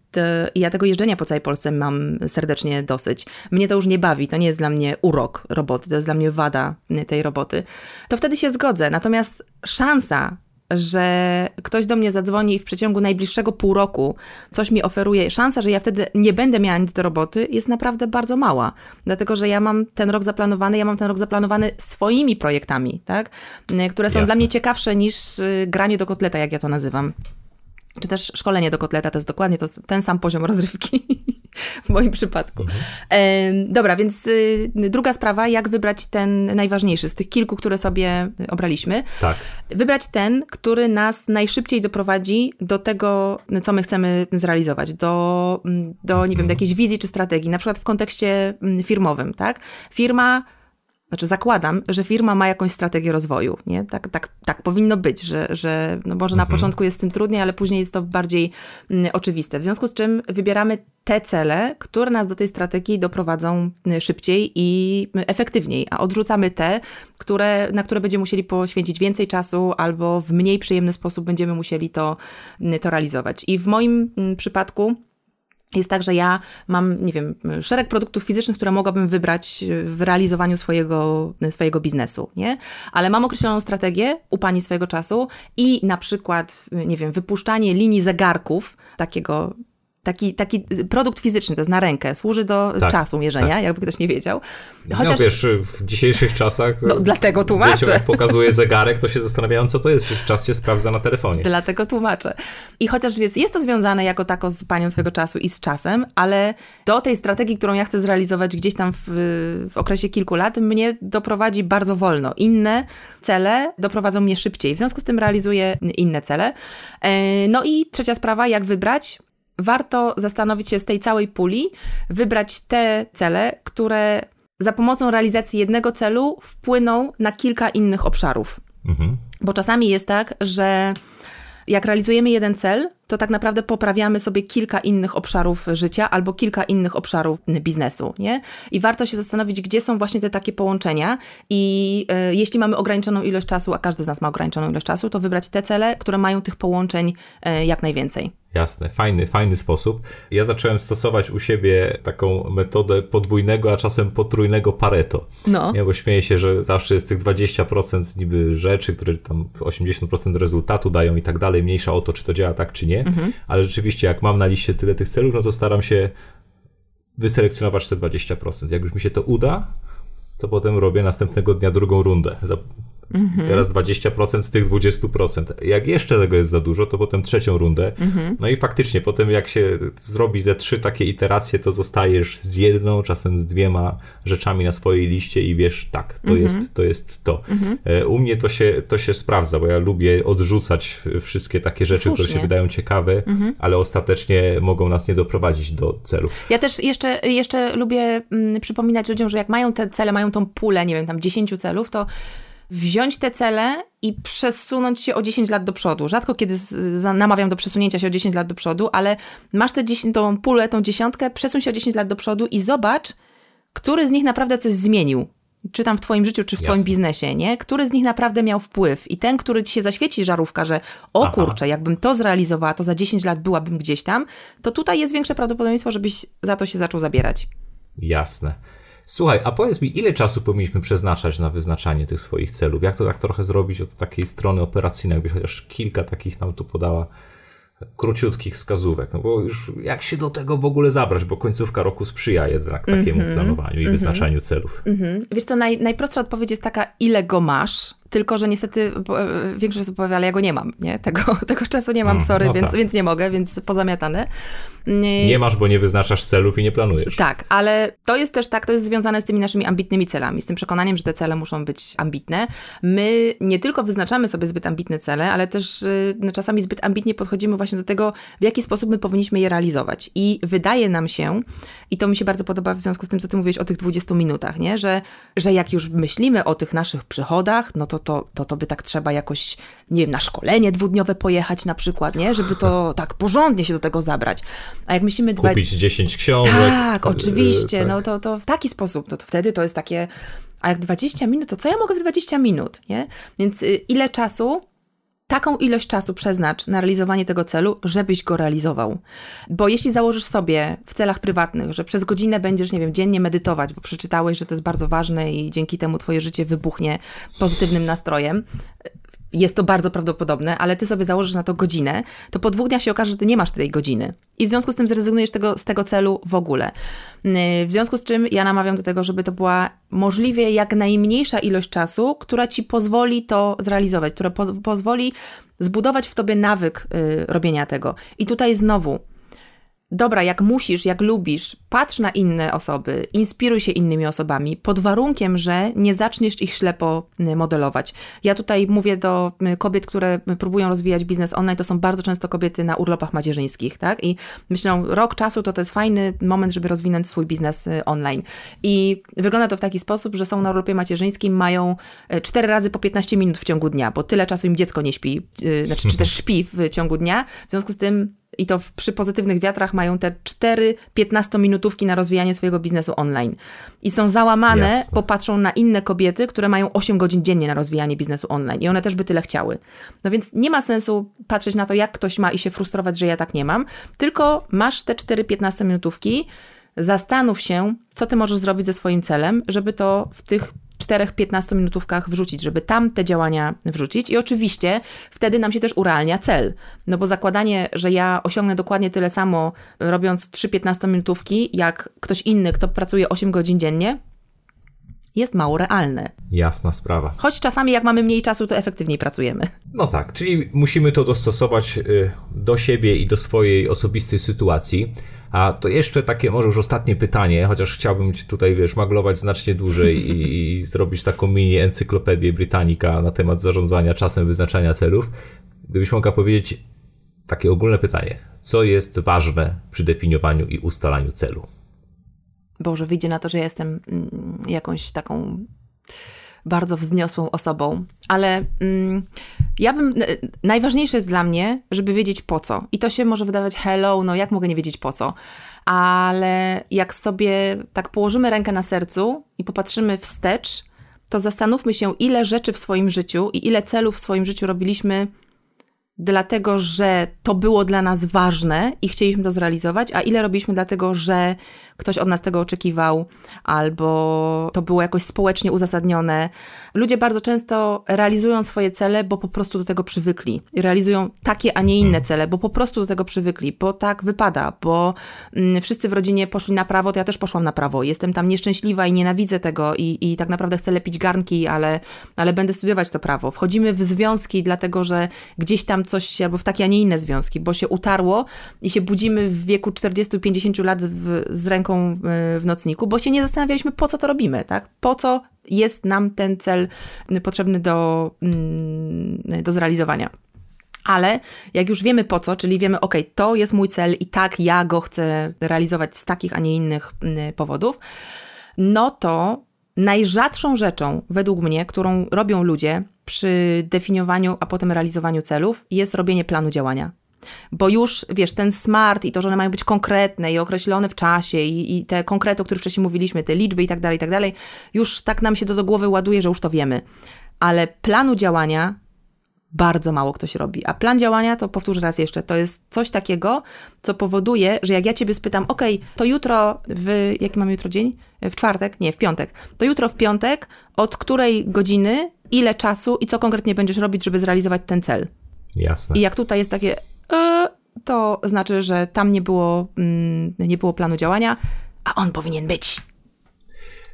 i ja tego jeżdżenia po całej Polsce mam serdecznie dosyć. Mnie to już nie bawi, to nie jest dla mnie urok roboty, to jest dla mnie wada y, tej roboty. To wtedy się zgodzę, natomiast szansa, że ktoś do mnie zadzwoni i w przeciągu najbliższego pół roku coś mi oferuje, szansa, że ja wtedy nie będę miała nic do roboty, jest naprawdę bardzo mała. Dlatego, że ja mam ten rok zaplanowany, ja mam ten rok zaplanowany swoimi projektami, tak? które są Jasne. dla mnie ciekawsze niż y, granie do kotleta, jak ja to nazywam czy też szkolenie do kotleta, to jest dokładnie to, ten sam poziom rozrywki w moim przypadku. Mhm. dobra, więc y, druga sprawa, jak wybrać ten najważniejszy z tych kilku, które sobie obraliśmy. Tak. Wybrać ten, który nas najszybciej doprowadzi do tego, co my chcemy zrealizować, do, do nie wiem, do mhm. jakiejś wizji czy strategii, na przykład w kontekście mm, firmowym, tak? Firma znaczy zakładam, że firma ma jakąś strategię rozwoju, nie? Tak, tak, tak powinno być, że, że no może na mhm. początku jest z tym trudniej, ale później jest to bardziej mm, oczywiste. W związku z czym wybieramy te cele, które nas do tej strategii doprowadzą mm, szybciej i mm, efektywniej, a odrzucamy te, które, na które będziemy musieli poświęcić więcej czasu albo w mniej przyjemny sposób będziemy musieli to, to realizować. I w moim przypadku jest tak, że ja mam, nie wiem, szereg produktów fizycznych, które mogłabym wybrać w realizowaniu swojego, swojego biznesu, nie? Ale mam określoną strategię u pani swojego czasu i na przykład, nie wiem, wypuszczanie linii zegarków, takiego Taki, taki produkt fizyczny, to jest na rękę, służy do tak, czasu mierzenia, tak. jakby ktoś nie wiedział. Chociaż... No wiesz, w dzisiejszych czasach... No, dlatego tłumaczę. jak pokazuje zegarek, to się zastanawiają, co to jest, przecież czas się sprawdza na telefonie. Dlatego tłumaczę. I chociaż więc jest to związane jako tako z panią swego czasu i z czasem, ale do tej strategii, którą ja chcę zrealizować gdzieś tam w, w okresie kilku lat, mnie doprowadzi bardzo wolno. Inne cele doprowadzą mnie szybciej. W związku z tym realizuję inne cele. E, no i trzecia sprawa, jak wybrać? Warto zastanowić się z tej całej puli, wybrać te cele, które za pomocą realizacji jednego celu wpłyną na kilka innych obszarów. Mhm. Bo czasami jest tak, że jak realizujemy jeden cel, to tak naprawdę poprawiamy sobie kilka innych obszarów życia albo kilka innych obszarów biznesu, nie? I warto się zastanowić, gdzie są właśnie te takie połączenia i y, jeśli mamy ograniczoną ilość czasu, a każdy z nas ma ograniczoną ilość czasu, to wybrać te cele, które mają tych połączeń y, jak najwięcej. Jasne, fajny, fajny sposób. Ja zacząłem stosować u siebie taką metodę podwójnego, a czasem potrójnego Pareto. No. Ja bo śmieję się, że zawsze jest tych 20% niby rzeczy, które tam 80% rezultatu dają i tak dalej, mniejsza o to, czy to działa tak, czy nie. Mhm. Ale rzeczywiście, jak mam na liście tyle tych celów, no to staram się wyselekcjonować te 20%. Jak już mi się to uda, to potem robię następnego dnia drugą rundę. Mhm. Teraz 20% z tych 20%. Jak jeszcze tego jest za dużo, to potem trzecią rundę. Mhm. No i faktycznie potem jak się zrobi ze trzy takie iteracje, to zostajesz z jedną, czasem z dwiema rzeczami na swojej liście i wiesz, tak, to, mhm. jest, to jest to. Mhm. E, u mnie to się, to się sprawdza, bo ja lubię odrzucać wszystkie takie rzeczy, Słusznie. które się wydają ciekawe, mhm. ale ostatecznie mogą nas nie doprowadzić do celu. Ja też jeszcze, jeszcze lubię mm, przypominać ludziom, że jak mają te cele, mają tą pulę, nie wiem, tam 10 celów, to wziąć te cele i przesunąć się o 10 lat do przodu. Rzadko kiedy namawiam do przesunięcia się o 10 lat do przodu, ale masz tę tą pulę, tą dziesiątkę, przesuń się o 10 lat do przodu i zobacz, który z nich naprawdę coś zmienił. Czy tam w Twoim życiu, czy w Jasne. Twoim biznesie, nie? Który z nich naprawdę miał wpływ? I ten, który Ci się zaświeci żarówka, że o Aha. kurczę, jakbym to zrealizowała, to za 10 lat byłabym gdzieś tam, to tutaj jest większe prawdopodobieństwo, żebyś za to się zaczął zabierać. Jasne. Słuchaj, a powiedz mi, ile czasu powinniśmy przeznaczać na wyznaczanie tych swoich celów? Jak to tak trochę zrobić od takiej strony operacyjnej, jakbyś chociaż kilka takich nam tu podała króciutkich wskazówek, no bo już jak się do tego w ogóle zabrać, bo końcówka roku sprzyja jednak takiemu mm -hmm, planowaniu i mm -hmm. wyznaczaniu celów. Mm -hmm. Wiesz co, naj, najprostsza odpowiedź jest taka, ile go masz, tylko, że niestety e, większość osób powie, ale ja go nie mam, nie? Tego, tego czasu nie mam, mm, sorry, no więc, tak. więc nie mogę, więc pozamiatane. Nie, nie masz, bo nie wyznaczasz celów i nie planujesz. Tak, ale to jest też tak, to jest związane z tymi naszymi ambitnymi celami, z tym przekonaniem, że te cele muszą być ambitne. My nie tylko wyznaczamy sobie zbyt ambitne cele, ale też y, no, czasami zbyt ambitnie podchodzimy właśnie do tego, w jaki sposób my powinniśmy je realizować. I wydaje nam się, i to mi się bardzo podoba w związku z tym, co ty mówiłeś o tych 20 minutach, nie? Że, że jak już myślimy o tych naszych przychodach, no to to, to, to by tak trzeba jakoś, nie wiem, na szkolenie dwudniowe pojechać na przykład, nie? Żeby to tak porządnie się do tego zabrać. A jak myślimy... Kupić dwa... 10 książek. Tak, oczywiście. Yy, tak. No to, to w taki sposób, to, to wtedy to jest takie... A jak 20 minut, to co ja mogę w 20 minut, nie? Więc y, ile czasu taką ilość czasu przeznacz na realizowanie tego celu, żebyś go realizował. Bo jeśli założysz sobie w celach prywatnych, że przez godzinę będziesz, nie wiem, dziennie medytować, bo przeczytałeś, że to jest bardzo ważne i dzięki temu twoje życie wybuchnie pozytywnym nastrojem, jest to bardzo prawdopodobne, ale ty sobie założysz na to godzinę, to po dwóch dniach się okaże, że ty nie masz tej godziny. I w związku z tym zrezygnujesz tego, z tego celu w ogóle. Yy, w związku z czym ja namawiam do tego, żeby to była możliwie jak najmniejsza ilość czasu, która ci pozwoli to zrealizować, która po pozwoli zbudować w tobie nawyk yy, robienia tego. I tutaj znowu dobra, jak musisz, jak lubisz, patrz na inne osoby, inspiruj się innymi osobami, pod warunkiem, że nie zaczniesz ich ślepo y, modelować. Ja tutaj mówię do y, kobiet, które próbują rozwijać biznes online, to są bardzo często kobiety na urlopach macierzyńskich, tak? I myślą, rok czasu to to jest fajny moment, żeby rozwinąć swój biznes y, online. I wygląda to w taki sposób, że są na urlopie macierzyńskim, mają cztery razy po 15 minut w ciągu dnia, bo tyle czasu im dziecko nie śpi, znaczy, czy też śpi w ciągu dnia. W związku z tym i to w, przy pozytywnych wiatrach mają te 4 15-minutówki na rozwijanie swojego biznesu online. I są załamane, Jasne. popatrzą na inne kobiety, które mają 8 godzin dziennie na rozwijanie biznesu online i one też by tyle chciały. No więc nie ma sensu patrzeć na to, jak ktoś ma i się frustrować, że ja tak nie mam, tylko masz te 4 15-minutówki, zastanów się, co ty możesz zrobić ze swoim celem, żeby to w tych 4-15 minutówkach wrzucić, żeby tam te działania wrzucić. I oczywiście wtedy nam się też urealnia cel. No bo zakładanie, że ja osiągnę dokładnie tyle samo, robiąc 3-15 minutówki, jak ktoś inny, kto pracuje 8 godzin dziennie, jest mało realne. Jasna sprawa. Choć czasami, jak mamy mniej czasu, to efektywniej pracujemy. No tak, czyli musimy to dostosować y, do siebie i do swojej osobistej sytuacji. A to jeszcze takie może już ostatnie pytanie, chociaż chciałbym Ci tutaj, wiesz, maglować znacznie dłużej i, i zrobić taką mini encyklopedię Britannica na temat zarządzania czasem, wyznaczania celów. Gdybyś mogła powiedzieć takie ogólne pytanie. Co jest ważne przy definiowaniu i ustalaniu celu? Boże, wyjdzie na to, że ja jestem mm, jakąś taką bardzo wzniosłą osobą, ale mm, ja bym. Najważniejsze jest dla mnie, żeby wiedzieć po co. I to się może wydawać hello, no jak mogę nie wiedzieć po co? Ale jak sobie tak położymy rękę na sercu i popatrzymy wstecz, to zastanówmy się, ile rzeczy w swoim życiu i ile celów w swoim życiu robiliśmy dlatego, że to było dla nas ważne i chcieliśmy to zrealizować, a ile robiliśmy dlatego, że ktoś od nas tego oczekiwał, albo to było jakoś społecznie uzasadnione. Ludzie bardzo często realizują swoje cele, bo po prostu do tego przywykli. Realizują takie, a nie inne mhm. cele, bo po prostu do tego przywykli, bo tak wypada, bo mm, wszyscy w rodzinie poszli na prawo, to ja też poszłam na prawo. Jestem tam nieszczęśliwa i nienawidzę tego i, i tak naprawdę chcę lepić garnki, ale, ale będę studiować to prawo. Wchodzimy w związki, dlatego że gdzieś tam coś, albo w takie, a nie inne związki, bo się utarło i się budzimy w wieku 40-50 lat w, z ręką W nocniku, bo się nie zastanawialiśmy, po co to robimy, tak? Po co jest nam ten cel potrzebny do, mm, do zrealizowania. Ale jak już wiemy po co, czyli wiemy, ok, to jest mój cel i tak ja go chcę realizować z takich, a nie innych mm, powodów, no to najrzadszą rzeczą, według mnie, którą robią ludzie przy definiowaniu, a potem realizowaniu celów, jest robienie planu działania. Bo już, wiesz, ten smart i to, że one mają być konkretne i określone w czasie i, i te konkrety, o których wcześniej mówiliśmy, te liczby i tak dalej, i tak dalej, już tak nam się to do głowy ładuje, że już to wiemy. Ale planu działania bardzo mało ktoś robi. A plan działania, to powtórzę raz jeszcze, to jest coś takiego, co powoduje, że jak ja ciebie spytam, ok, to jutro w, jaki mamy jutro dzień? W czwartek? Nie, w piątek. To jutro w piątek, od której godziny, ile czasu i co konkretnie będziesz robić, żeby zrealizować ten cel? Jasne. I jak tutaj jest takie, to znaczy, że tam nie było, mm, nie było planu działania, a on powinien być.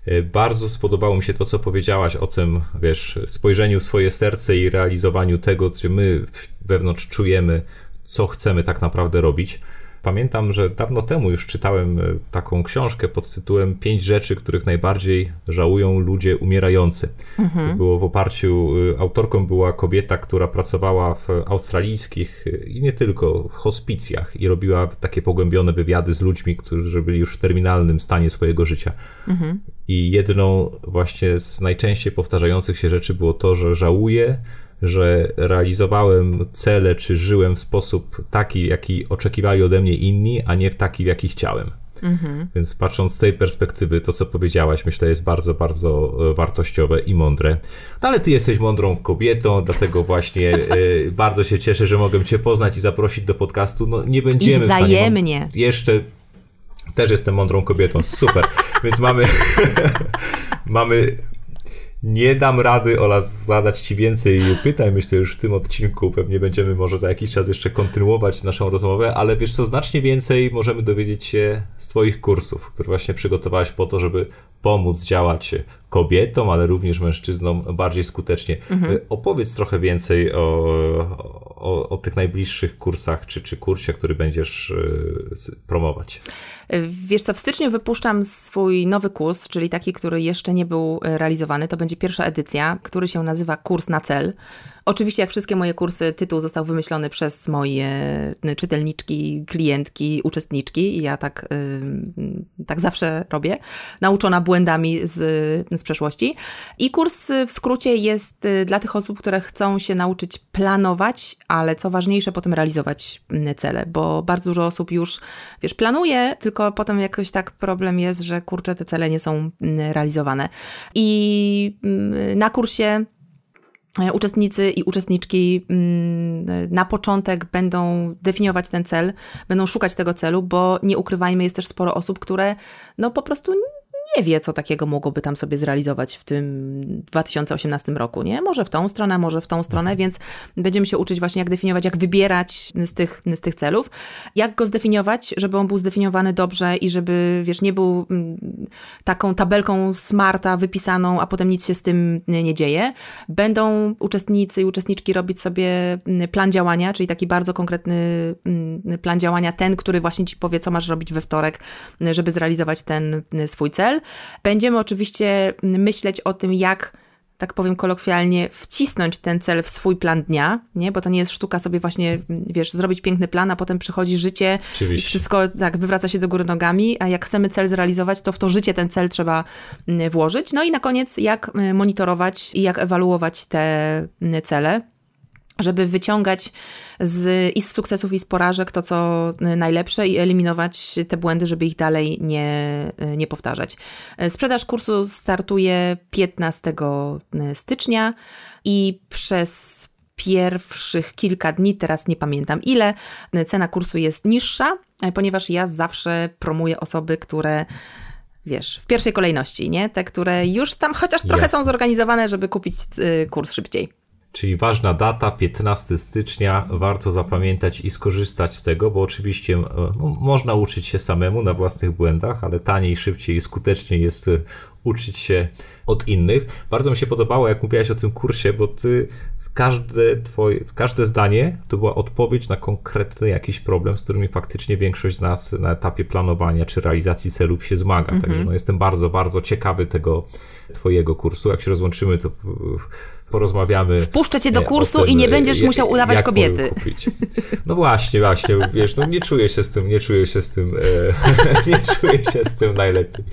E, bardzo spodobało mi się to, co powiedziałaś o tym, wiesz, spojrzeniu w swoje serce i realizowaniu tego, co my wewnątrz czujemy, co chcemy tak naprawdę robić. Pamiętam, że dawno temu już czytałem e, taką książkę pod tytułem Pięć rzeczy, których najbardziej żałują ludzie umierający. Mhm. Było w oparciu, e, autorką była kobieta, która pracowała w australijskich e, i nie tylko, w hospicjach i robiła takie pogłębione wywiady z ludźmi, którzy byli już w terminalnym stanie swojego życia. Mhm. I jedną właśnie z najczęściej powtarzających się rzeczy było to, że żałuje, że realizowałem cele, czy żyłem w sposób taki, jaki oczekiwali ode mnie inni, a nie w taki, w jaki chciałem. Mhm. Więc patrząc z tej perspektywy, to co powiedziałaś, myślę, jest bardzo, bardzo e, wartościowe i mądre. No ale ty jesteś mądrą kobietą, dlatego właśnie y, bardzo się cieszę, że mogę cię poznać i zaprosić do podcastu. No nie będziemy I wzajemnie. Stanie, jeszcze też jestem mądrą kobietą, super. Więc mamy, mamy nie dam rady oraz zadać Ci więcej pytań. Myślę, już w tym odcinku pewnie będziemy może za jakiś czas jeszcze kontynuować naszą rozmowę, ale wiesz co, znacznie więcej możemy dowiedzieć się z Twoich kursów, które właśnie przygotowałeś po to, żeby pomóc działać kobietom, ale również mężczyznom bardziej skutecznie. Mhm. Opowiedz trochę więcej o, o, o, tych najbliższych kursach, czy, czy kursie, który będziesz e, promować. Wiesz co, w styczniu wypuszczam swój nowy kurs, czyli taki, który jeszcze nie był realizowany. To będzie pierwsza edycja, który się nazywa Kurs na cel. Oczywiście, jak wszystkie moje kursy, tytuł został wymyślony przez moje y, czytelniczki, klientki, uczestniczki i ja tak, yy, tak zawsze robię, nauczona błędami z, z przeszłości. I kurs w skrócie jest y, dla tych osób, które chcą się nauczyć planować, ale co ważniejsze, potem realizować cele, bo bardzo dużo osób już, wiesz, planuje, tylko potem jakoś tak problem jest, że kurczę, te cele nie są realizowane. I na kursie uczestnicy i uczestniczki mm, na początek będą definiować ten cel, będą szukać tego celu, bo nie ukrywajmy, jest też sporo osób, które no po prostu nie wie, co takiego mogłoby tam sobie zrealizować w tym 2018 roku, nie? Może w tą stronę, może w tą stronę, mhm. więc będziemy się uczyć właśnie, jak definiować, jak wybierać z tych, z tych celów, jak go zdefiniować, żeby on był zdefiniowany dobrze i żeby, wiesz, nie był mm, taką tabelką smarta wypisaną, a potem nic się z tym nie dzieje. Będą uczestnicy i uczestniczki robić sobie mm, plan działania, czyli taki bardzo konkretny mm, plan działania, ten, który właśnie ci powie, co masz robić we wtorek, żeby zrealizować ten swój cel. Będziemy oczywiście myśleć o tym, jak tak powiem kolokwialnie, wcisnąć ten cel w swój plan dnia, nie? Bo to nie jest sztuka sobie właśnie, wiesz, zrobić piękny plan, a potem przychodzi życie Oczywiście. i wszystko tak wywraca się do góry nogami, a jak chcemy cel zrealizować, to w to życie ten cel trzeba mm, włożyć. No i na koniec, jak mm, monitorować i jak ewaluować te mm, cele żeby wyciągać z, i z sukcesów, i z porażek to, co najlepsze i eliminować te błędy, żeby ich dalej nie, nie powtarzać. Sprzedaż kursu startuje 15 stycznia i przez pierwszych kilka dni, teraz nie pamiętam ile, cena kursu jest niższa, ponieważ ja zawsze promuję osoby, które wiesz, w pierwszej kolejności, nie? Te, które już tam chociaż trochę Jasne. są zorganizowane, żeby kupić y, kurs szybciej. Czyli ważna data, 15 stycznia, warto zapamiętać i skorzystać z tego, bo oczywiście e, no, można uczyć się samemu na własnych błędach, ale taniej, szybciej i skuteczniej jest e, uczyć się od innych. Bardzo mi się podobało, jak mówiłaś o tym kursie, bo ty każde, twoje, każde zdanie to była odpowiedź na konkretny jakiś problem, z którym faktycznie większość z nas na etapie planowania czy realizacji celów się zmaga. -hmm. Także no, jestem bardzo, bardzo ciekawy tego Twojego kursu. Jak się rozłączymy, to porozmawiamy. Wpuszczę cię do kursu i nie będziesz musiał udawać kobiety. No właśnie, właśnie, wiesz, no nie czuję się z tym, nie czuję się z tym, e, nie czuję się z tym najlepiej.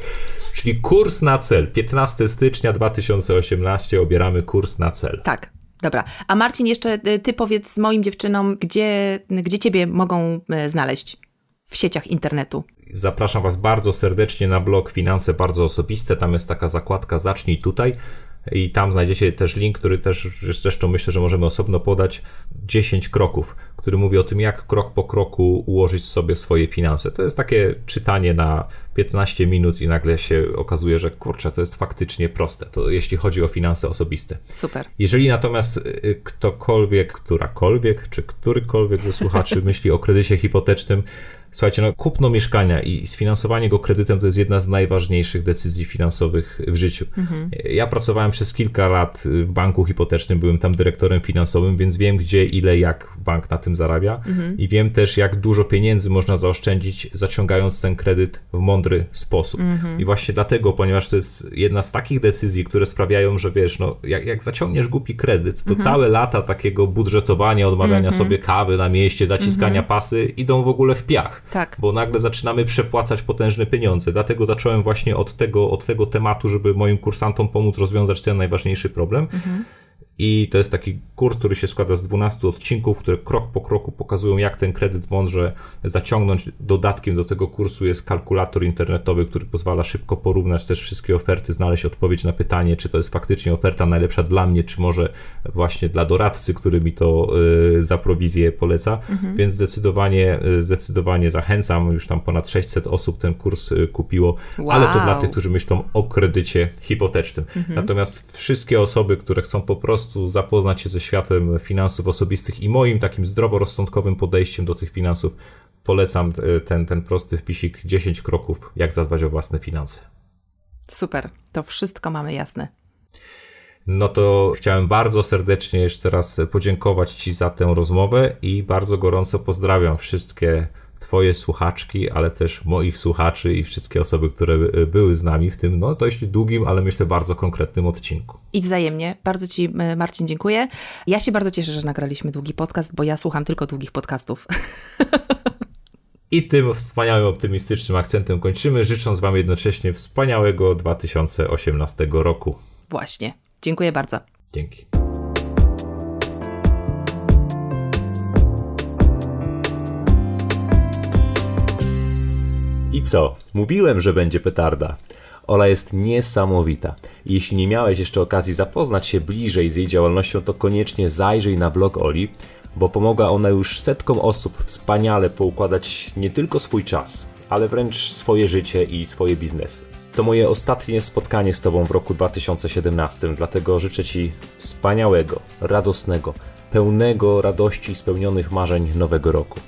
Czyli kurs na cel. 15 stycznia 2018 obieramy kurs na cel. Tak. Dobra. A Marcin, jeszcze e, ty powiedz moim dziewczynom, gdzie, gdzie ciebie mogą e, znaleźć w sieciach internetu. Zapraszam Was bardzo serdecznie na blog Finanse Bardzo Osobiste. Tam jest taka zakładka Zacznij tutaj i tam znajdziecie też link, który też zresztą myślę, że możemy osobno podać 10 kroków, który mówi o tym, jak krok po kroku ułożyć sobie swoje finanse. To jest takie czytanie na 15 minut i nagle się okazuje, że kurczę, to jest faktycznie proste, to jeśli chodzi o finanse osobiste. Super. Jeżeli natomiast y, ktokolwiek, którakolwiek, czy którykolwiek ze słuchaczy myśli o kredycie hipotecznym, Słuchajcie, no, kupno mieszkania i sfinansowanie go kredytem to jest jedna z najważniejszych decyzji finansowych w życiu. Mhm. Ja pracowałem przez kilka lat w banku hipotecznym, byłem tam dyrektorem finansowym, więc wiem, gdzie, ile, jak bank na tym zarabia mhm. i wiem też, jak dużo pieniędzy można zaoszczędzić, zaciągając ten kredyt w mądry sposób. Mhm. I właśnie dlatego, ponieważ to jest jedna z takich decyzji, które sprawiają, że wiesz, no, jak, jak zaciągniesz głupi kredyt, to mhm. całe lata takiego budżetowania, odmawiania mhm. sobie kawy na mieście, zaciskania mhm. pasy idą w ogóle w piach. Tak. Bo nagle zaczynamy przepłacać potężne pieniądze. Dlatego zacząłem właśnie od tego, od tego tematu, żeby moim kursantom pomóc rozwiązać ten najważniejszy problem. Mhm. I to jest taki kurs, który się składa z 12 odcinków, które krok po kroku pokazują, jak ten kredyt mądrze zaciągnąć. Dodatkiem do tego kursu jest kalkulator internetowy, który pozwala szybko porównać też wszystkie oferty, znaleźć odpowiedź na pytanie, czy to jest faktycznie oferta najlepsza dla mnie, czy może właśnie dla doradcy, który mi to y, za prowizję poleca. Mhm. Więc zdecydowanie, y, zdecydowanie zachęcam. Już tam ponad 600 osób ten kurs y, kupiło, wow. ale to dla tych, którzy myślą o kredycie hipotecznym. Mhm. Natomiast wszystkie osoby, które chcą po prostu prostu zapoznać się ze światem finansów osobistych i moim takim zdroworozsądkowym podejściem do tych finansów, polecam e, ten, ten prosty wpisik 10 kroków, jak zadbać o własne finanse. Super, to wszystko mamy jasne. No to chciałem bardzo serdecznie jeszcze raz podziękować Ci za tę rozmowę i bardzo gorąco pozdrawiam wszystkie Twoje słuchaczki, ale też moich słuchaczy i wszystkie osoby, które były z nami w tym, no dość długim, ale myślę bardzo konkretnym odcinku. I wzajemnie. Bardzo Ci, Marcin, dziękuję. Ja się bardzo cieszę, że nagraliśmy długi podcast, bo ja słucham tylko długich podcastów. I tym wspaniałym, optymistycznym akcentem kończymy, życząc Wam jednocześnie wspaniałego 2018 roku. Właśnie. Dziękuję bardzo. Dzięki. I co? Mówiłem, że będzie petarda. Ola jest niesamowita. Jeśli nie miałeś jeszcze okazji zapoznać się bliżej z jej działalnością, to koniecznie zajrzyj na blog Oli, bo pomogła ona już setkom osób wspaniale poukładać nie tylko swój czas, ale wręcz swoje życie i swoje biznesy. To moje ostatnie spotkanie z Tobą w roku 2017, dlatego życzę Ci wspaniałego, radosnego, pełnego radości i spełnionych marzeń nowego roku.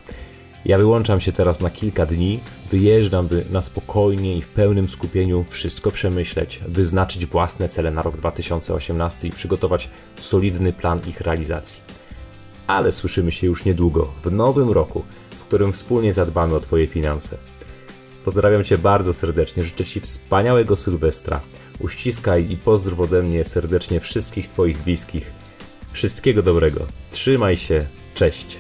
Ja wyłączam się teraz na kilka dni, wyjeżdżam, by na spokojnie i w pełnym skupieniu wszystko przemyśleć, wyznaczyć własne cele na rok 2018 i przygotować solidny plan ich realizacji. Ale słyszymy się już niedługo, w nowym roku, w którym wspólnie zadbamy o Twoje finanse. Pozdrawiam Cię bardzo serdecznie, życzę Ci wspaniałego Sylwestra. Uściskaj i pozdrów ode mnie serdecznie wszystkich Twoich bliskich. Wszystkiego dobrego. Trzymaj się. Cześć.